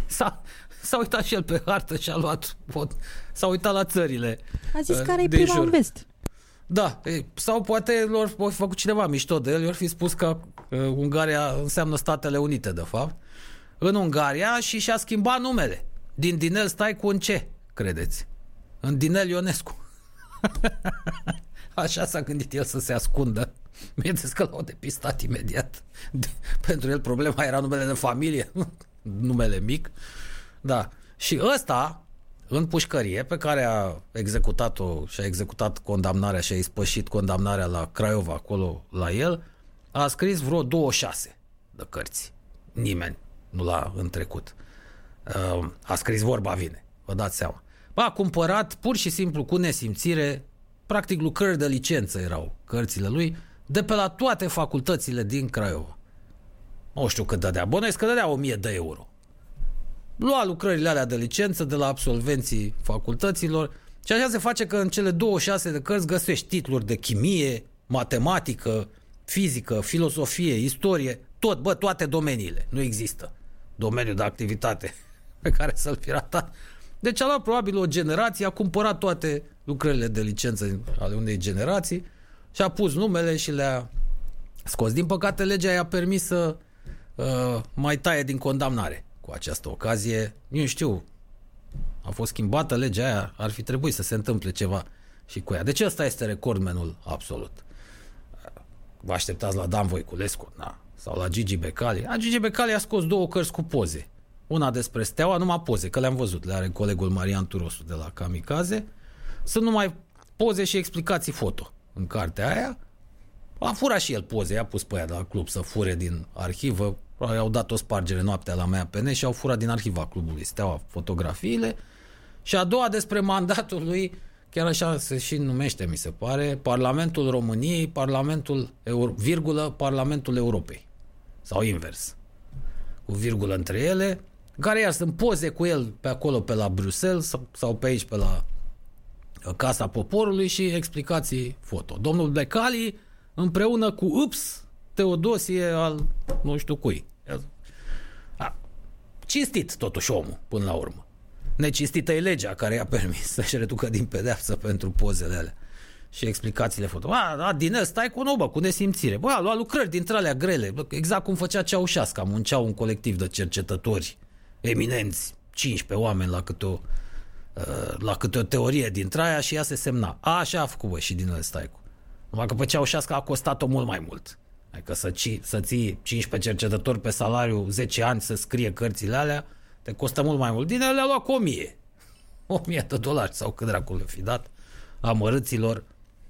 S-a, s-a uitat și el pe hartă și a luat pot. S-a uitat la țările. A zis uh, care e din prima jur. în vest. Da, e, sau poate lor au fi făcut cineva mișto de el, i-ar fi spus că uh, Ungaria înseamnă Statele Unite, de fapt. În Ungaria și și-a schimbat numele. Din Dinel stai cu un ce, credeți? În Dinel Ionescu. Așa s-a gândit el să se ascundă. Bineînțeles că l-au depistat imediat. De, pentru el problema era numele de familie, numele mic. Da. Și ăsta, în pușcărie, pe care a executat-o și a executat condamnarea și a ispășit condamnarea la Craiova, acolo la el, a scris vreo 26 de cărți. Nimeni nu l-a întrecut. Uh, A scris vorba vine, vă dați seama. A cumpărat pur și simplu cu nesimțire, practic lucrări de licență erau cărțile lui, de pe la toate facultățile din Craiova. Nu știu cât dădea, bănuiesc că dădea 1000 de euro. Lua lucrările alea de licență de la absolvenții facultăților și așa se face că în cele 26 de cărți găsești titluri de chimie, matematică, fizică, filosofie, istorie, tot, bă, toate domeniile. Nu există domeniul de activitate pe care să-l fi ratat. Deci a luat probabil o generație, a cumpărat toate lucrările de licență ale unei generații și a pus numele și le-a scos. Din păcate, legea i-a permis să uh, mai taie din condamnare cu această ocazie. Nu știu, a fost schimbată legea aia, ar fi trebuit să se întâmple ceva și cu ea. Deci ăsta este recordmenul absolut. Vă așteptați la Dan Voiculescu, na, sau la Gigi Becali. A, Gigi Becali a scos două cărți cu poze. Una despre Steaua, numai poze, că le-am văzut, le are colegul Marian Turosu de la Kamikaze. Sunt numai poze și explicații foto în cartea aia. A furat și el poze, i-a pus pe aia de la club să fure din arhivă. Probabil au dat o spargere noaptea la mea pe net și au furat din arhiva clubului Steaua fotografiile. Și a doua despre mandatul lui, chiar așa se și numește, mi se pare, Parlamentul României, Parlamentul, Euro, virgulă, Parlamentul Europei. Sau invers. Cu virgulă între ele, care iar sunt poze cu el pe acolo, pe la Bruxelles sau, sau pe aici, pe la uh, Casa Poporului și explicații foto. Domnul Becali împreună cu UPS, Teodosie al nu știu cui. A, cinstit totuși omul, până la urmă. Necistită e legea care i-a permis să-și reducă din pedeapsă pentru pozele alea și explicațiile foto. A, a din stai cu nobă, cu nesimțire. Bă, a luat lucrări dintre alea grele, exact cum făcea Ceaușasca, munceau un colectiv de cercetători eminenți, 15 oameni la câte o, uh, la câte o teorie dintre aia și ea se semna. A, așa a făcut, bă, și din stai cu. Numai că pe Ceaușasca a costat-o mult mai mult. Adică să, ci, să ții 15 cercetători pe salariu 10 ani să scrie cărțile alea, te costă mult mai mult. Din ele a luat cu 1000. 1000 de dolari sau cât dracul le fi dat amărâților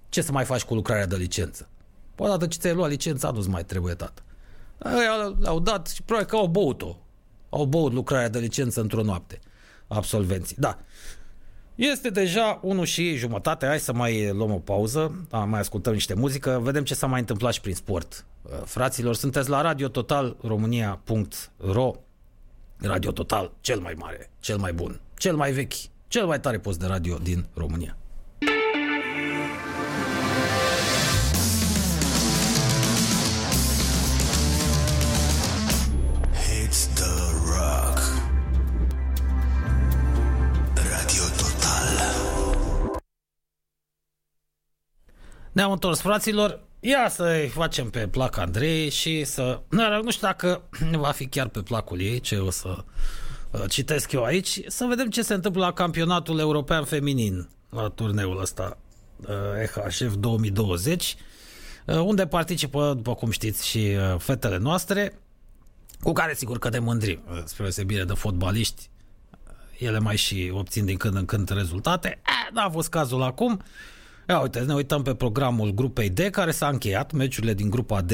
ce să mai faci cu lucrarea de licență? Păi odată ce ți-ai luat licența, nu-ți mai trebuie, tată. Le-au dat și probabil că au băut-o. Au băut lucrarea de licență într-o noapte. Absolvenții. Da. Este deja 1 și jumătate, hai să mai luăm o pauză, da, mai ascultăm niște muzică, vedem ce s-a mai întâmplat și prin sport. Uh, fraților, sunteți la Radio Total România.ro Radio Total, cel mai mare, cel mai bun, cel mai vechi, cel mai tare post de radio din România. Ne-am întors, fraților. Ia să-i facem pe plac Andrei și să... Nu știu dacă va fi chiar pe placul ei ce o să uh, citesc eu aici. Să vedem ce se întâmplă la campionatul european feminin, la turneul ăsta EHF uh, 2020, uh, unde participă, după cum știți, și fetele noastre, cu care sigur că ne mândrim, spre deosebire de fotbaliști. Ele mai și obțin din când în când rezultate. N-a fost cazul acum. Ia uite, ne uităm pe programul grupei D care s-a încheiat, meciurile din grupa D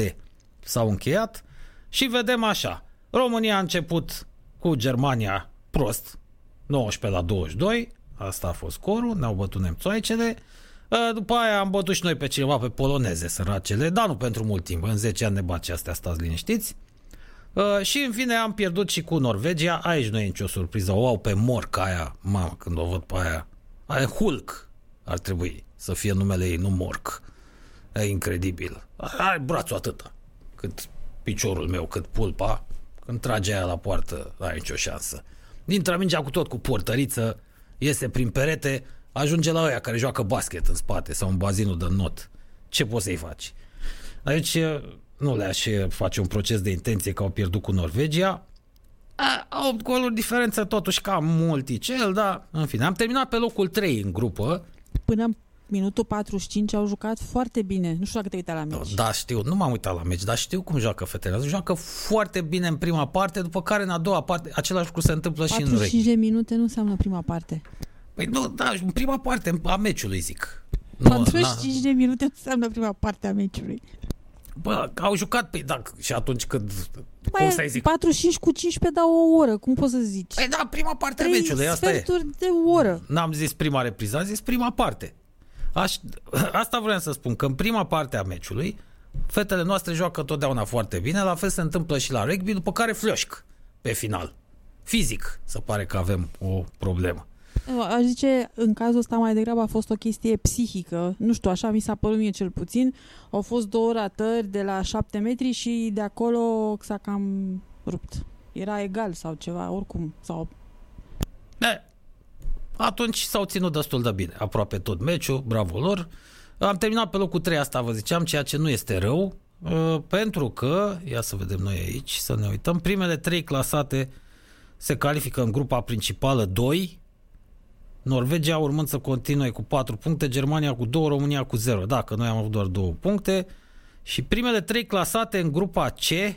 s-au încheiat și vedem așa. România a început cu Germania prost, 19 la 22, asta a fost scorul, ne-au bătut nemțoaicele, după aia am bătut și noi pe cineva pe poloneze, săracele, dar nu pentru mult timp, în 10 ani ne bat și astea, stați liniștiți. Și în fine am pierdut și cu Norvegia, aici nu e nicio surpriză, o au pe morca aia, mamă, când o văd pe aia, aia Hulk ar trebui să fie numele ei, nu Morc. E incredibil. Are brațul atâta, cât piciorul meu, cât pulpa. Când trage aia la poartă, ai nicio șansă. Intră mingea cu tot, cu portăriță, iese prin perete, ajunge la ăia care joacă basket în spate sau în bazinul de not. Ce poți să-i faci? Aici nu le-aș face un proces de intenție că au pierdut cu Norvegia. A, 8 goluri diferență totuși cam multicel, dar în fine. Am terminat pe locul 3 în grupă. Până minutul 45 au jucat foarte bine. Nu știu dacă te uitat la meci. Da, știu. Nu m-am uitat la meci, dar știu cum joacă fetele. Joacă foarte bine în prima parte, după care în a doua parte același lucru se întâmplă și în 45 de minute nu înseamnă prima parte. Păi nu, da, în prima parte a meciului, zic. 45 de minute nu înseamnă prima parte a meciului. Bă, au jucat, pe da, și atunci când... Mai cum să zic? 45 cu 15 dau o oră, cum poți să zici? Păi da, prima parte a meciului, asta e. de oră. N-am zis prima repriză, am zis prima parte. Aș, asta vreau să spun, că în prima parte a meciului, fetele noastre joacă totdeauna foarte bine, la fel se întâmplă și la rugby, după care flioșc pe final. Fizic, se pare că avem o problemă. Aș zice, în cazul ăsta mai degrabă a fost o chestie psihică. Nu știu, așa mi s-a părut mie cel puțin. Au fost două ratări de la șapte metri și de acolo s-a cam rupt. Era egal sau ceva, oricum. Sau... Da, atunci s-au ținut destul de bine, aproape tot meciul, bravo lor. Am terminat pe locul 3, asta vă ziceam, ceea ce nu este rău, uh, pentru că, ia să vedem noi aici, să ne uităm, primele trei clasate se califică în grupa principală 2, Norvegia urmând să continue cu 4 puncte, Germania cu 2, România cu 0. Da, că noi am avut doar 2 puncte. Și primele trei clasate în grupa C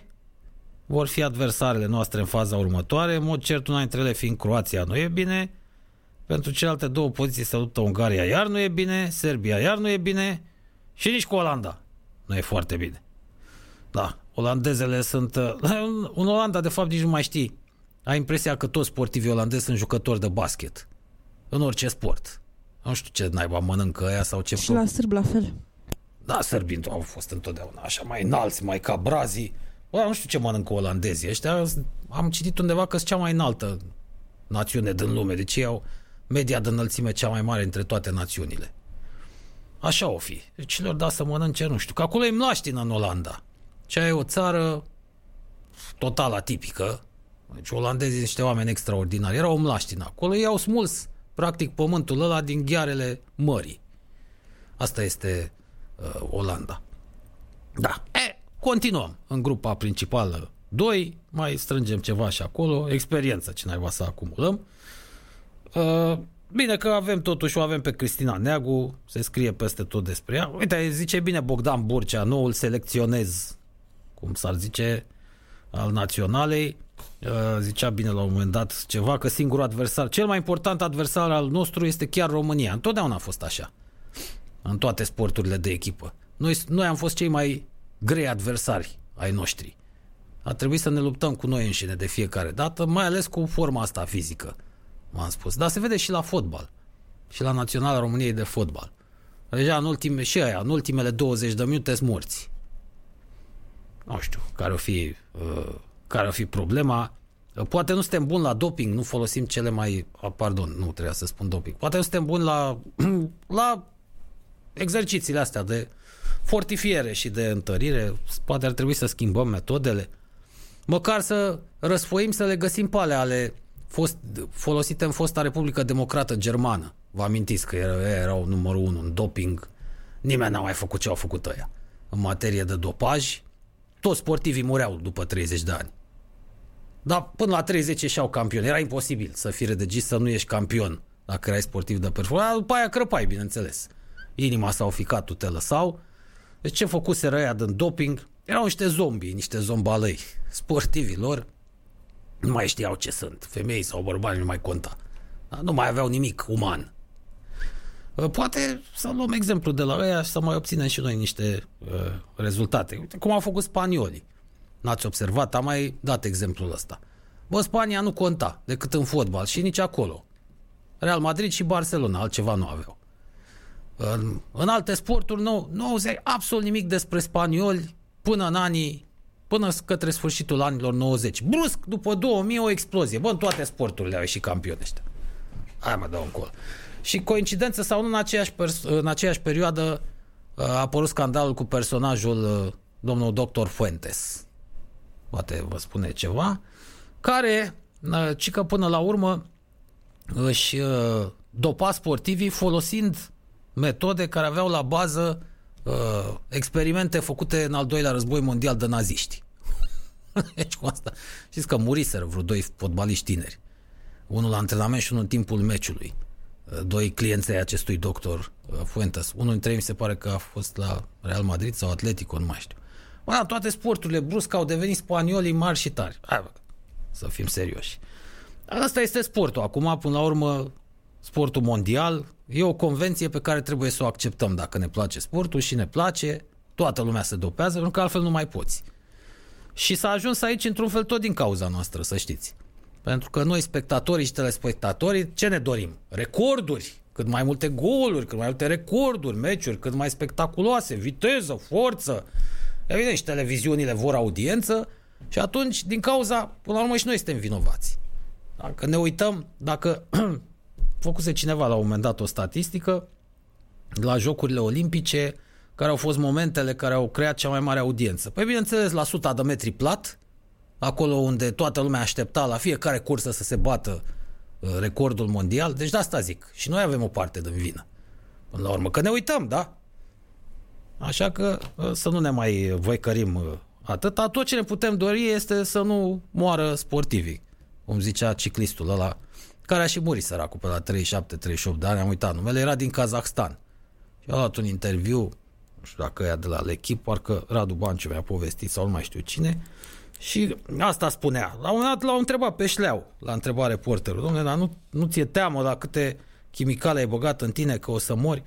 vor fi adversarele noastre în faza următoare. În mod cert, una dintre ele fiind Croația, nu e bine. Pentru celelalte două poziții se luptă Ungaria, iar nu e bine, Serbia, iar nu e bine și nici cu Olanda. Nu e foarte bine. Da, olandezele sunt... Uh, un Olanda, de fapt, nici nu mai știi. Ai impresia că toți sportivii olandezi sunt jucători de basket. În orice sport. Nu știu ce naiba mănâncă aia sau ce... Și la sârb la fel. Da, sârbii au fost întotdeauna așa mai înalți, mai ca brazii. Bă, nu știu ce mănâncă olandezii ăștia. Am citit undeva că sunt cea mai înaltă națiune din lume. Deci ei au media de înălțime cea mai mare între toate națiunile. Așa o fi. Deci le-or da să mănânce, nu știu, că acolo e mlaștină în Olanda. Cea e o țară total atipică. Deci olandezii sunt niște oameni extraordinari. Erau mlaștini acolo. Ei au smuls practic pământul ăla din ghearele mării. Asta este uh, Olanda. Da. E, continuăm în grupa principală 2, mai strângem ceva și acolo, experiență ce naiba să acumulăm. Uh, bine că avem totuși, o avem pe Cristina Neagu, se scrie peste tot despre ea. Uite, zice bine Bogdan Burcea, noul selecționez, cum s-ar zice, al naționalei. Uh, zicea bine la un moment dat ceva, că singurul adversar, cel mai important adversar al nostru este chiar România. Întotdeauna a fost așa. În toate sporturile de echipă. Noi, noi am fost cei mai grei adversari ai noștri. A trebuit să ne luptăm cu noi înșine de fiecare dată, mai ales cu forma asta fizică, m-am spus. Dar se vede și la fotbal. Și la Naționala României de fotbal. Deja în ultime, și aia, în ultimele 20 de minute sunt morți. Nu știu care o fi, uh, care o fi problema. Poate nu suntem buni la doping, nu folosim cele mai... Ah, pardon, nu trebuia să spun doping. Poate nu suntem buni la, la exercițiile astea de fortifiere și de întărire. Poate ar trebui să schimbăm metodele. Măcar să răsfoim să le găsim pe ale, ale fost, folosite în fosta Republică Democrată Germană. Vă amintiți că erau, erau numărul unu în doping. Nimeni n-a mai făcut ce au făcut ăia. În materie de dopaj, toți sportivii mureau după 30 de ani. Dar până la 30 ieșeau campioni. Era imposibil să fii regist să nu ești campion dacă erai sportiv de performanță. După aia crăpai, bineînțeles. Inima sau ficatul te lăsau. Deci ce făcuse răia din doping? Erau niște zombi, niște zombalăi. Sportivii lor nu mai știau ce sunt. Femei sau bărbați nu mai conta. Da? Nu mai aveau nimic uman. Uh, poate să luăm exemplu de la ăia și să mai obținem și noi niște uh, rezultate. Uite cum au făcut spaniolii. N-ați observat? Am mai dat exemplul ăsta. Bă, Spania nu conta decât în fotbal și nici acolo. Real Madrid și Barcelona, altceva nu aveau. În, în alte sporturi nu, nu auzeai absolut nimic despre spanioli până în anii până către sfârșitul anilor 90. Brusc, după 2000, o explozie. Bă, în toate sporturile au ieșit campioni ăștia. Hai mă dau un col. Și coincidență sau nu, în aceeași, pers- în aceeași perioadă uh, a apărut scandalul cu personajul uh, domnul doctor Fuentes. Poate vă spune ceva. Care, uh, ci că până la urmă, își dopa sportivii folosind metode care aveau la bază uh, experimente făcute în al doilea război mondial de naziști. deci cu asta. Știți că muriseră vreo doi fotbaliști tineri. Unul la antrenament și unul în timpul meciului. Uh, doi clienți ai acestui doctor uh, Fuentes. Unul dintre ei mi se pare că a fost la Real Madrid sau Atletico, nu mai știu. Bă, da, toate sporturile brusc au devenit spaniolii mari și tari. Hai, bă, să fim serioși. Asta este sportul. Acum, până la urmă, sportul mondial, e o convenție pe care trebuie să o acceptăm dacă ne place sportul și ne place, toată lumea se dopează, pentru că altfel nu mai poți. Și s-a ajuns aici într-un fel tot din cauza noastră, să știți. Pentru că noi, spectatorii și telespectatorii, ce ne dorim? Recorduri, cât mai multe goluri, cât mai multe recorduri, meciuri, cât mai spectaculoase, viteză, forță. Evident, și televiziunile vor audiență și atunci, din cauza, până la urmă, și noi suntem vinovați. Dacă ne uităm, dacă făcuse cineva la un moment dat o statistică la Jocurile Olimpice, care au fost momentele care au creat cea mai mare audiență. Păi bineînțeles, la suta de metri plat, acolo unde toată lumea aștepta la fiecare cursă să se bată uh, recordul mondial, deci de asta zic. Și noi avem o parte din vină. Până la urmă, că ne uităm, da? Așa că uh, să nu ne mai voicărim uh, atât. Tot ce ne putem dori este să nu moară sportivii, cum zicea ciclistul ăla care a și murit săracul pe la 37-38 de ani, am uitat numele, era din Kazahstan. Și a luat un interviu, nu știu dacă ea de la Lechip, parcă Radu Banciu mi-a povestit sau nu mai știu cine, și asta spunea. La un moment dat l-au întrebat pe șleau, la întrebat reporterul, domnule, dar nu, nu ți-e teamă la câte chimicale ai băgat în tine că o să mori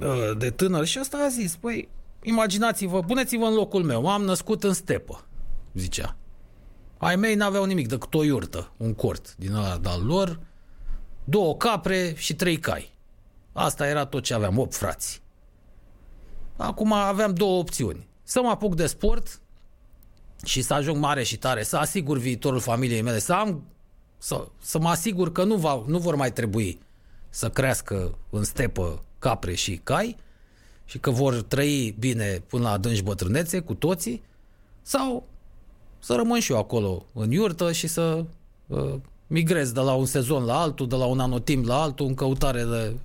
ă, de tânăr? Și asta a zis, păi, imaginați-vă, puneți-vă în locul meu, m-am născut în stepă, zicea. Ai mei n-aveau nimic decât o iurtă, un cort din ăla de-al lor, două capre și trei cai. Asta era tot ce aveam, opt frați. Acum aveam două opțiuni. Să mă apuc de sport și să ajung mare și tare, să asigur viitorul familiei mele, să am să, să mă asigur că nu, va, nu vor mai trebui să crească în stepă capre și cai și că vor trăi bine până la adânci bătrânețe cu toții, sau să rămân și eu acolo în iurtă și să uh, migrez de la un sezon la altul, de la un anotimp la altul, în căutare de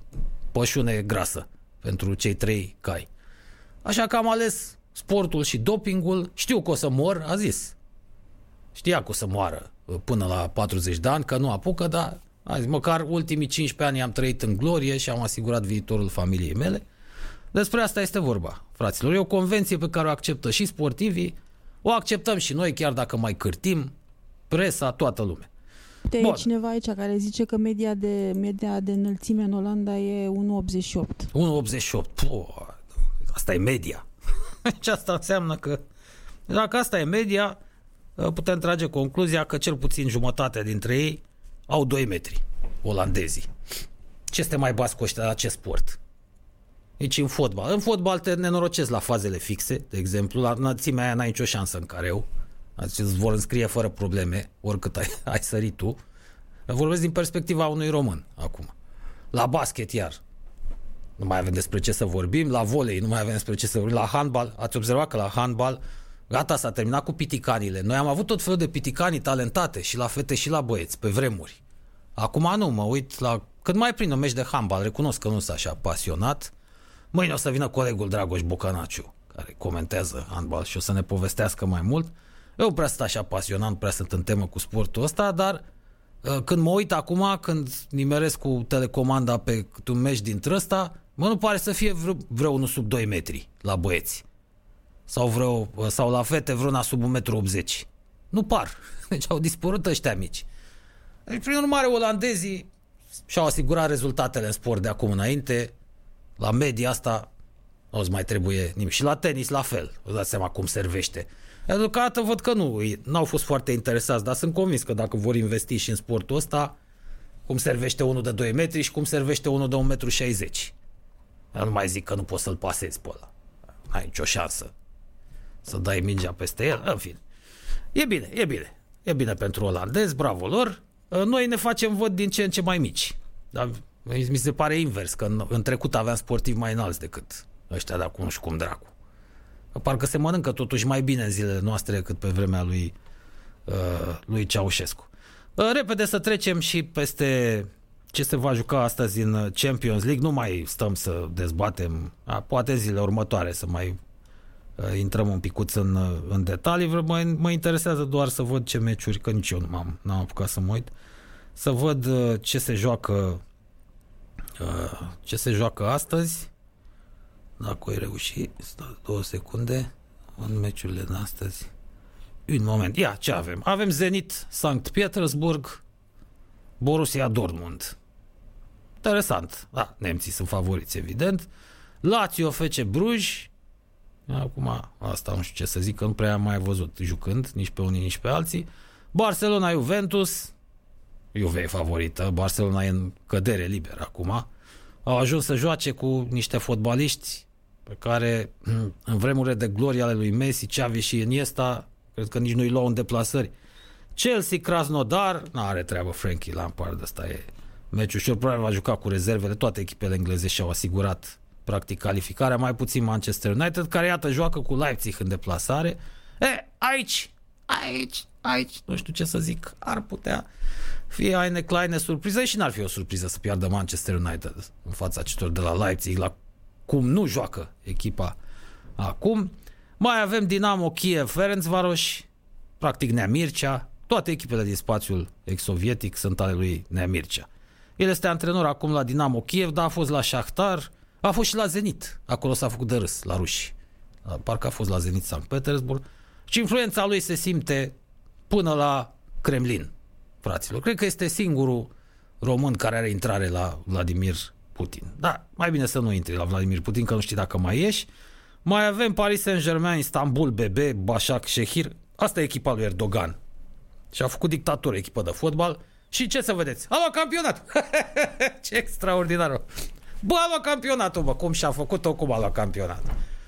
pășune grasă pentru cei trei cai. Așa că am ales sportul și dopingul. Știu că o să mor, a zis. Știa că o să moară uh, până la 40 de ani, că nu apucă, dar a zis, măcar ultimii 15 ani am trăit în glorie și am asigurat viitorul familiei mele. Despre asta este vorba, fraților. E o convenție pe care o acceptă și sportivii, o acceptăm și noi, chiar dacă mai cârtim, presa, toată lumea. Uite, e cineva aici care zice că media de, media de înălțime în Olanda e 1,88. 1,88. asta e media. Și asta înseamnă că dacă asta e media, putem trage concluzia că cel puțin jumătate dintre ei au 2 metri, olandezii. Ce este mai bas cu ăștia la ce sport? Deci în fotbal. În fotbal te nenorocezi la fazele fixe, de exemplu, la înălțimea aia n-ai nicio șansă în care eu. Adică îți vor înscrie fără probleme, oricât ai, ai sărit tu. Vorbesc din perspectiva unui român acum. La basket iar. Nu mai avem despre ce să vorbim. La volei nu mai avem despre ce să vorbim. La handbal, ați observat că la handbal gata, s-a terminat cu piticanile. Noi am avut tot felul de piticani talentate și la fete și la băieți, pe vremuri. Acum nu, mă uit la... Cât mai prind un meci de handbal, recunosc că nu sunt așa pasionat. Mâine o să vină colegul Dragoș Bucănaciu, care comentează handbal și o să ne povestească mai mult. Eu prea sunt așa pasionat, nu prea sunt în temă cu sportul ăsta, dar uh, când mă uit acum, când nimeresc cu telecomanda pe un meci din ăsta, mă nu pare să fie vreo, vreo unul sub 2 metri la băieți. Sau, vreo, uh, sau la fete vreuna sub 1,80 m. Nu par. Deci au dispărut ăștia mici. Deci, prin urmare, olandezii și-au asigurat rezultatele în sport de acum înainte. La media asta nu mai trebuie nimic. Și la tenis la fel. Vă dați seama cum servește. Deocamdată văd că nu, n-au fost foarte interesați, dar sunt convins că dacă vor investi și în sportul ăsta, cum servește unul de 2 metri și cum servește unul de 1,60 m. Eu nu mai zic că nu poți să-l pasezi pe ăla. Ai nicio șansă să dai mingea peste el. În fine. E bine, e bine. E bine pentru olandez, bravo lor. Noi ne facem văd din ce în ce mai mici. Dar mi se pare invers, că în, în trecut aveam sportivi mai înalți decât ăștia de acum și cum dracu. Parcă se mănâncă totuși mai bine în zilele noastre decât pe vremea lui, uh, lui Ceaușescu. Uh, repede să trecem și peste ce se va juca astăzi în Champions League. Nu mai stăm să dezbatem, a, poate zilele următoare să mai uh, intrăm un picuț în, în detalii. Mă, mă interesează doar să văd ce meciuri, că nici eu nu m-am, n-am apucat să mă uit, să văd uh, ce se joacă uh, ce se joacă astăzi dacă ai reușit, stai două secunde în meciurile de astăzi. Un moment, ia, ce avem? Avem Zenit Sankt Petersburg, Borussia Dortmund. Interesant. Da, nemții sunt favoriți, evident. Lazio FC Bruj. Acum, asta nu știu ce să zic, că nu prea am mai văzut jucând, nici pe unii, nici pe alții. Barcelona Juventus. Juve e favorită. Barcelona e în cădere liberă acum. Au ajuns să joace cu niște fotbaliști pe care în vremurile de glorie ale lui Messi, Xavi și Iniesta, cred că nici nu-i luau în deplasări. Chelsea, Krasnodar, nu are treabă Frankie Lampard, ăsta e meciul și probabil va juca cu rezervele, toate echipele engleze și-au asigurat practic calificarea, mai puțin Manchester United, care iată joacă cu Leipzig în deplasare. E, aici, aici, aici, nu știu ce să zic, ar putea fi Aine Kleine surpriză și n-ar fi o surpriză să piardă Manchester United în fața celor de la Leipzig, la cum nu joacă echipa acum. Mai avem Dinamo Kiev, Ferencvaros, practic Nea Mircea, toate echipele din spațiul ex-sovietic sunt ale lui Nea Mircea. El este antrenor acum la Dinamo Kiev, dar a fost la Shakhtar, a fost și la Zenit. Acolo s-a făcut de râs, la ruși. Parcă a fost la Zenit Sankt Petersburg. Și influența lui se simte până la Kremlin, fraților. Cred că este singurul român care are intrare la Vladimir Putin. Da, mai bine să nu intri la Vladimir Putin, că nu știi dacă mai ieși. Mai avem Paris Saint-Germain, Istanbul, BB, Başak, Shehir. Asta e echipa lui Erdogan. Și a făcut dictatură, echipă de fotbal. Și ce să vedeți? A luat campionat! ce extraordinar! Bă, a luat campionatul, bă, cum și-a făcut-o, cum a luat campionat.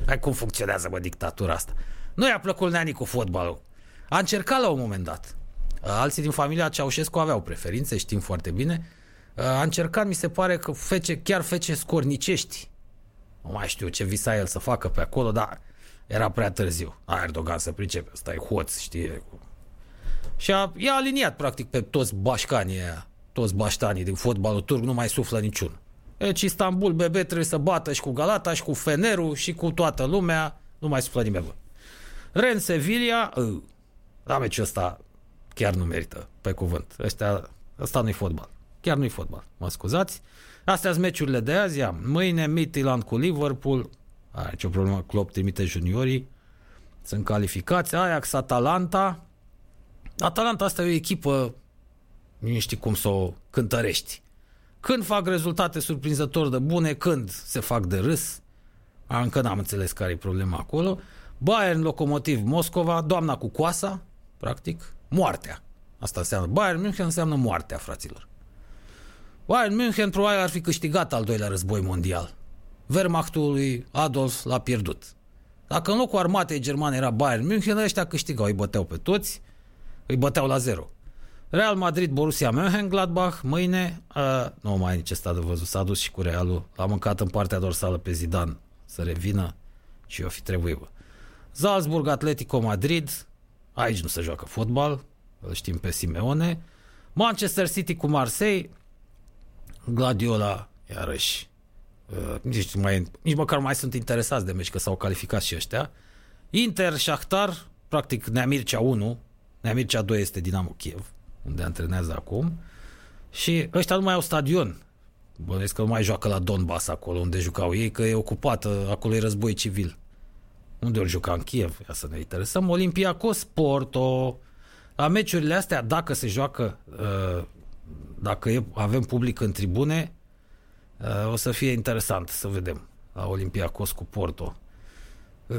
Hai cum funcționează, bă, dictatura asta. Nu i-a plăcut neanii cu fotbalul. A încercat la un moment dat. Alții din familia Ceaușescu aveau preferințe, știm foarte bine, a încercat, mi se pare că fece, chiar fece scornicești Nu mai știu ce visa el să facă pe acolo, dar era prea târziu. A, Erdogan să pricepe, ăsta e hoț, știe. Și a, i-a aliniat practic pe toți bașcanii aia, toți baștanii din fotbalul turc, nu mai suflă niciun. Deci Istanbul BB trebuie să bată și cu Galata și cu Fenerul și cu toată lumea, nu mai suflă nimeni. Bă. Ren Sevilla, uh, da, meciul ăsta chiar nu merită, pe cuvânt. Ăsta, ăsta nu-i fotbal. Chiar nu-i fotbal, mă scuzați. Astea sunt meciurile de azi. Ia. Mâine Midtjylland cu Liverpool. Are ce problemă, Klopp trimite juniorii. Sunt calificați. Ajax, Atalanta. Atalanta asta e o echipă, nu știi cum să o cântărești. Când fac rezultate surprinzător de bune, când se fac de râs. Încă n-am înțeles care e problema acolo. Bayern, Locomotiv, Moscova, doamna cu coasa, practic, moartea. Asta înseamnă. Bayern München înseamnă moartea, fraților. Bayern München probabil ar fi câștigat al doilea război mondial. Wehrmachtul lui Adolf l-a pierdut. Dacă în locul armatei germane era Bayern München, ăștia câștigau, îi băteau pe toți, îi băteau la zero. Real Madrid, Borussia Mönchengladbach, mâine, uh, nu mai e nici stat de văzut, s-a dus și cu Realul, l-a mâncat în partea dorsală pe Zidane să revină și eu fi trebuit, bă. Salzburg, Atletico Madrid, aici nu se joacă fotbal, îl știm pe Simeone. Manchester City cu Marseille, Gladiola, iarăși, uh, nici, mai, nici măcar mai sunt interesați de meci, că s-au calificat și ăștia. Inter, Shakhtar, practic Neamircea 1, Neamircea 2 este Dinamo Kiev, unde antrenează acum. Și ăștia nu mai au stadion. Bănuiesc că nu mai joacă la Donbass acolo unde jucau ei, că e ocupată, acolo e război civil. Unde ori juca în Kiev? Ia să ne interesăm. Olympiacos, Porto. La meciurile astea, dacă se joacă, uh, dacă e, avem public în tribune, uh, o să fie interesant să vedem la Olympiacos cu Porto.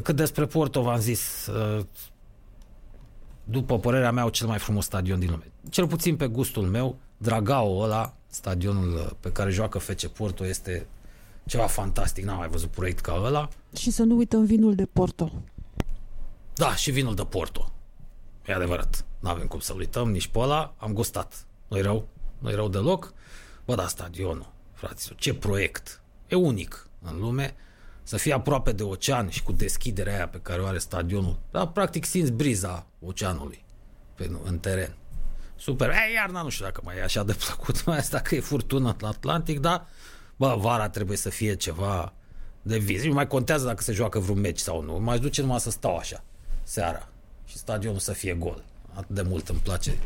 Cât despre Porto, v-am zis, uh, după părerea mea, cel mai frumos stadion din lume. Cel puțin pe gustul meu, Dragao ăla, stadionul pe care joacă FC Porto, este ceva fantastic. N-am mai văzut proiect ca ăla. Și să nu uităm vinul de Porto. Da, și vinul de Porto. E adevărat. Nu avem cum să uităm nici pe ăla. Am gustat. Nu-i rău. Nu-i rău deloc. Bă, da, stadionul, fraților, ce proiect. E unic în lume. Să fie aproape de ocean și cu deschiderea aia pe care o are stadionul. Da, practic simți briza oceanului pe, în teren. Super. E, iarna nu știu dacă mai e așa de plăcut, mai asta că e furtună la Atlantic, dar bă, vara trebuie să fie ceva de vis. Nu mai contează dacă se joacă vreun meci sau nu. Mai duce numai să stau așa, seara. Și stadionul să fie gol. Atât de mult îmi place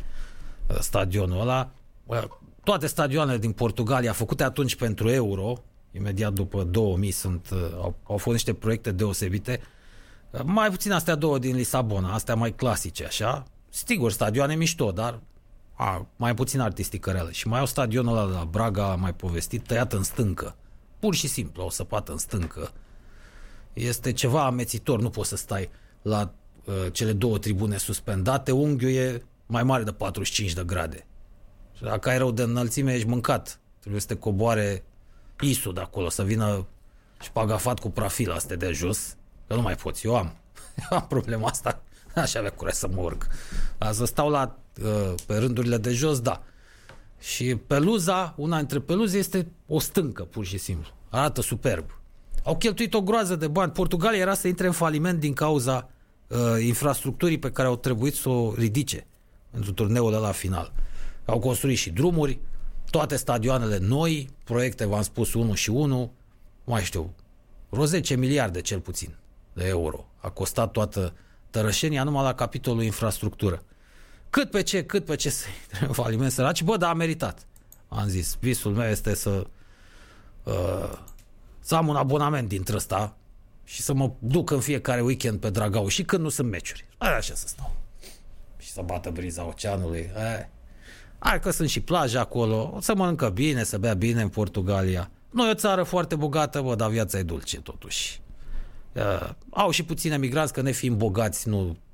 uh, stadionul ăla. Bă, toate stadioanele din Portugalia făcute atunci pentru euro, imediat după 2000 sunt, uh, au, au fost niște proiecte deosebite. Uh, mai puțin astea două din Lisabona, astea mai clasice așa. Sigur, stadioane mișto, dar a, mai puțin artisticărele. Și mai au stadionul ăla de la Braga, mai povestit, tăiat în stâncă. Pur și simplu, o săpată în stâncă. Este ceva amețitor, nu poți să stai la uh, cele două tribune suspendate, unghiul e mai mare de 45 de grade. Și dacă ai rău de înălțime, ești mâncat. Trebuie să te coboare isul de acolo, să vină și șpagafat cu profil astea de jos, că nu mai poți. Eu am, eu am problema asta. Aș avea curaj să mă urc. Să stau la Uh, pe rândurile de jos, da. Și peluza, una dintre peluze este o stâncă, pur și simplu. Arată superb. Au cheltuit o groază de bani. Portugalia era să intre în faliment din cauza uh, infrastructurii pe care au trebuit să o ridice pentru turneul la final. Au construit și drumuri, toate stadioanele noi, proiecte, v-am spus, 1 și 1, mai știu, vreo 10 miliarde cel puțin de euro. A costat toată tărășenia numai la capitolul infrastructură. Cât pe ce, cât pe ce să intre faliment săraci, bă, dar a meritat. Am zis, visul meu este să uh, să am un abonament dintre ăsta și să mă duc în fiecare weekend pe Dragau și când nu sunt meciuri. Hai așa să stau. Și să bată briza oceanului. Hai, hai că sunt și plaje acolo, o să mănâncă bine, să bea bine în Portugalia. Nu e o țară foarte bogată, bă, dar viața e dulce totuși. Uh, au și puțini emigranți, că ne fiind bogați, nu Uh,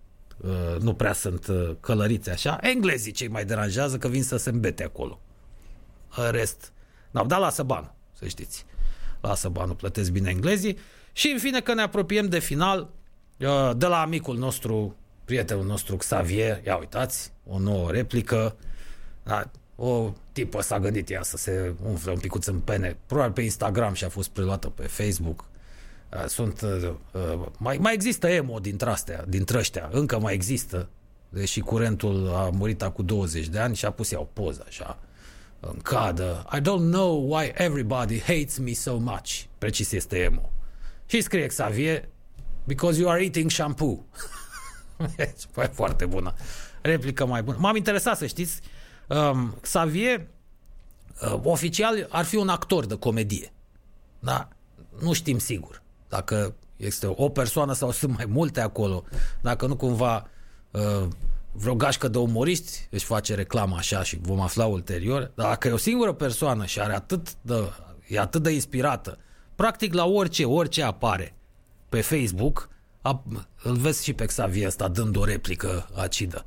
nu prea sunt uh, călăriți așa. Englezii cei mai deranjează că vin să se îmbete acolo. În rest, n-au dat lasă banul, să știți. Lasă banul, plătesc bine englezii. Și în fine că ne apropiem de final, uh, de la amicul nostru, prietenul nostru Xavier, ia uitați, o nouă replică, da, o tipă s-a gândit ea să se umfle un picuț în pene, probabil pe Instagram și a fost preluată pe Facebook Uh, sunt, uh, uh, mai, mai există emo dintre astea, dintre ăștia, încă mai există, deși curentul a murit acum 20 de ani și a pus iau poză așa, în cadă. I don't know why everybody hates me so much. Precis este emo. Și scrie Xavier, because you are eating shampoo. e foarte bună. Replică mai bună. M-am interesat să știți, um, Xavier uh, oficial ar fi un actor de comedie. Da? Nu știm sigur dacă este o persoană sau sunt mai multe acolo, dacă nu cumva uh, vreo gașcă de umoriști își face reclamă așa și vom afla ulterior, dar dacă e o singură persoană și are atât de, e atât de inspirată, practic la orice, orice apare pe Facebook, a, îl vezi și pe Xavier ăsta dând o replică acidă.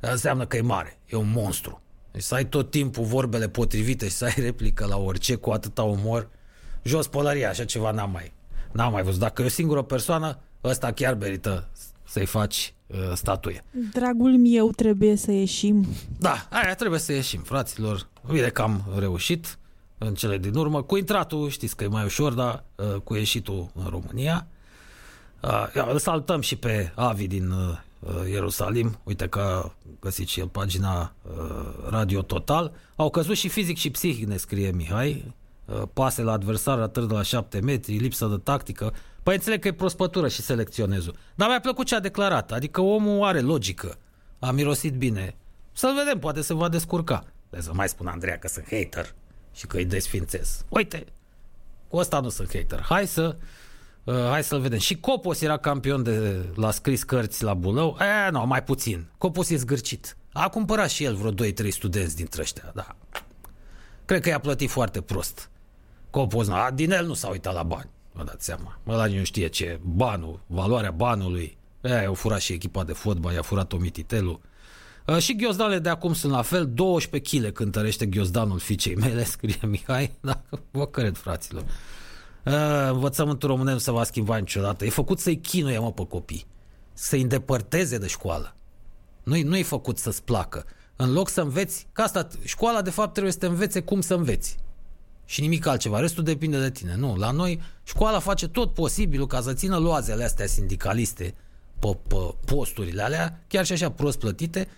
Asta înseamnă că e mare, e un monstru. Deci să ai tot timpul vorbele potrivite și să ai replică la orice cu atâta umor, jos pălăria, așa ceva n-am mai, n-am mai văzut. Dacă e o singură persoană, ăsta chiar merită să-i faci uh, statuie. Dragul meu, trebuie să ieșim. Da, aia trebuie să ieșim, fraților. Bine că am reușit în cele din urmă. Cu intratul, știți că e mai ușor, dar uh, cu ieșitul în România. Uh, îl saltăm și pe Avi din uh, Ierusalim. Uite că a găsit și el pagina uh, Radio Total. Au căzut și fizic și psihic, ne scrie Mihai. Uh, pase la adversar, atât de la 7 metri, lipsă de tactică. Păi înțeleg că e prospătură și selecționezul. Dar mi-a plăcut ce a declarat. Adică omul are logică. A mirosit bine. Să-l vedem, poate se va descurca. De să mai spun Andreea că sunt hater și că îi desfințez. Uite, cu ăsta nu sunt hater. Hai să uh, hai să-l vedem. Și Copos era campion de la scris cărți la Bulău. E, nu, mai puțin. Copos e zgârcit. A cumpărat și el vreo 2-3 studenți dintre ăștia, da. Cred că i-a plătit foarte prost. Copos, a, din el nu s-a uitat la bani. Vă dați seama. Ăla nu știe ce banul, valoarea banului. Aia i-a furat și echipa de fotbal, i-a furat Omititelu. Uh, și ghiozdanele de acum sunt la fel, 12 kg cântărește ghiozdanul fiicei mele, scrie Mihai, dacă vă cred, fraților. Uh, învățământul român nu se va schimba niciodată. E făcut să-i chinuie, mă, pe copii. Să-i îndepărteze de școală. Nu, nu e făcut să-ți placă. În loc să înveți, că asta, școala de fapt trebuie să te învețe cum să înveți și nimic altceva. Restul depinde de tine. Nu, la noi școala face tot posibilul ca să țină loazele astea sindicaliste pe, pe posturile alea, chiar și așa prost plătite,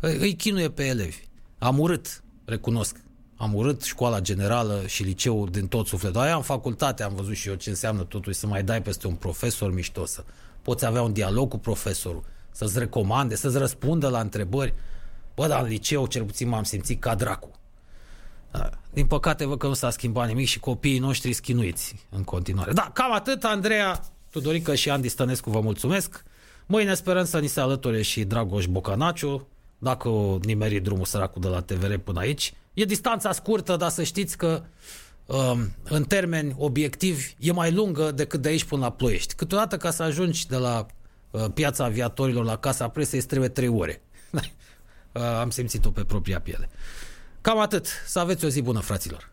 îi chinuie pe elevi. Am urât, recunosc, am urât școala generală și liceul din tot sufletul. Aia în facultate am văzut și eu ce înseamnă totuși să mai dai peste un profesor mișto, să poți avea un dialog cu profesorul, să-ți recomande, să-ți răspundă la întrebări. Bă, dar în liceu cel puțin m-am simțit ca dracu. Da. Din păcate văd că nu s-a schimbat nimic și copiii noștri schinuiți în continuare. Da, cam atât, Andreea, Tudorică și Andy Stănescu vă mulțumesc. Mâine sperăm să ni se alăture și Dragoș Bocanaciu, dacă o nimeri drumul săracul de la TVR până aici. E distanța scurtă, dar să știți că um, în termeni obiectivi e mai lungă decât de aici până la Ploiești. Câteodată ca să ajungi de la uh, piața aviatorilor la Casa Presei îți trebuie trei ore. uh, am simțit-o pe propria piele. Cam atât. Să aveți o zi bună, fraților!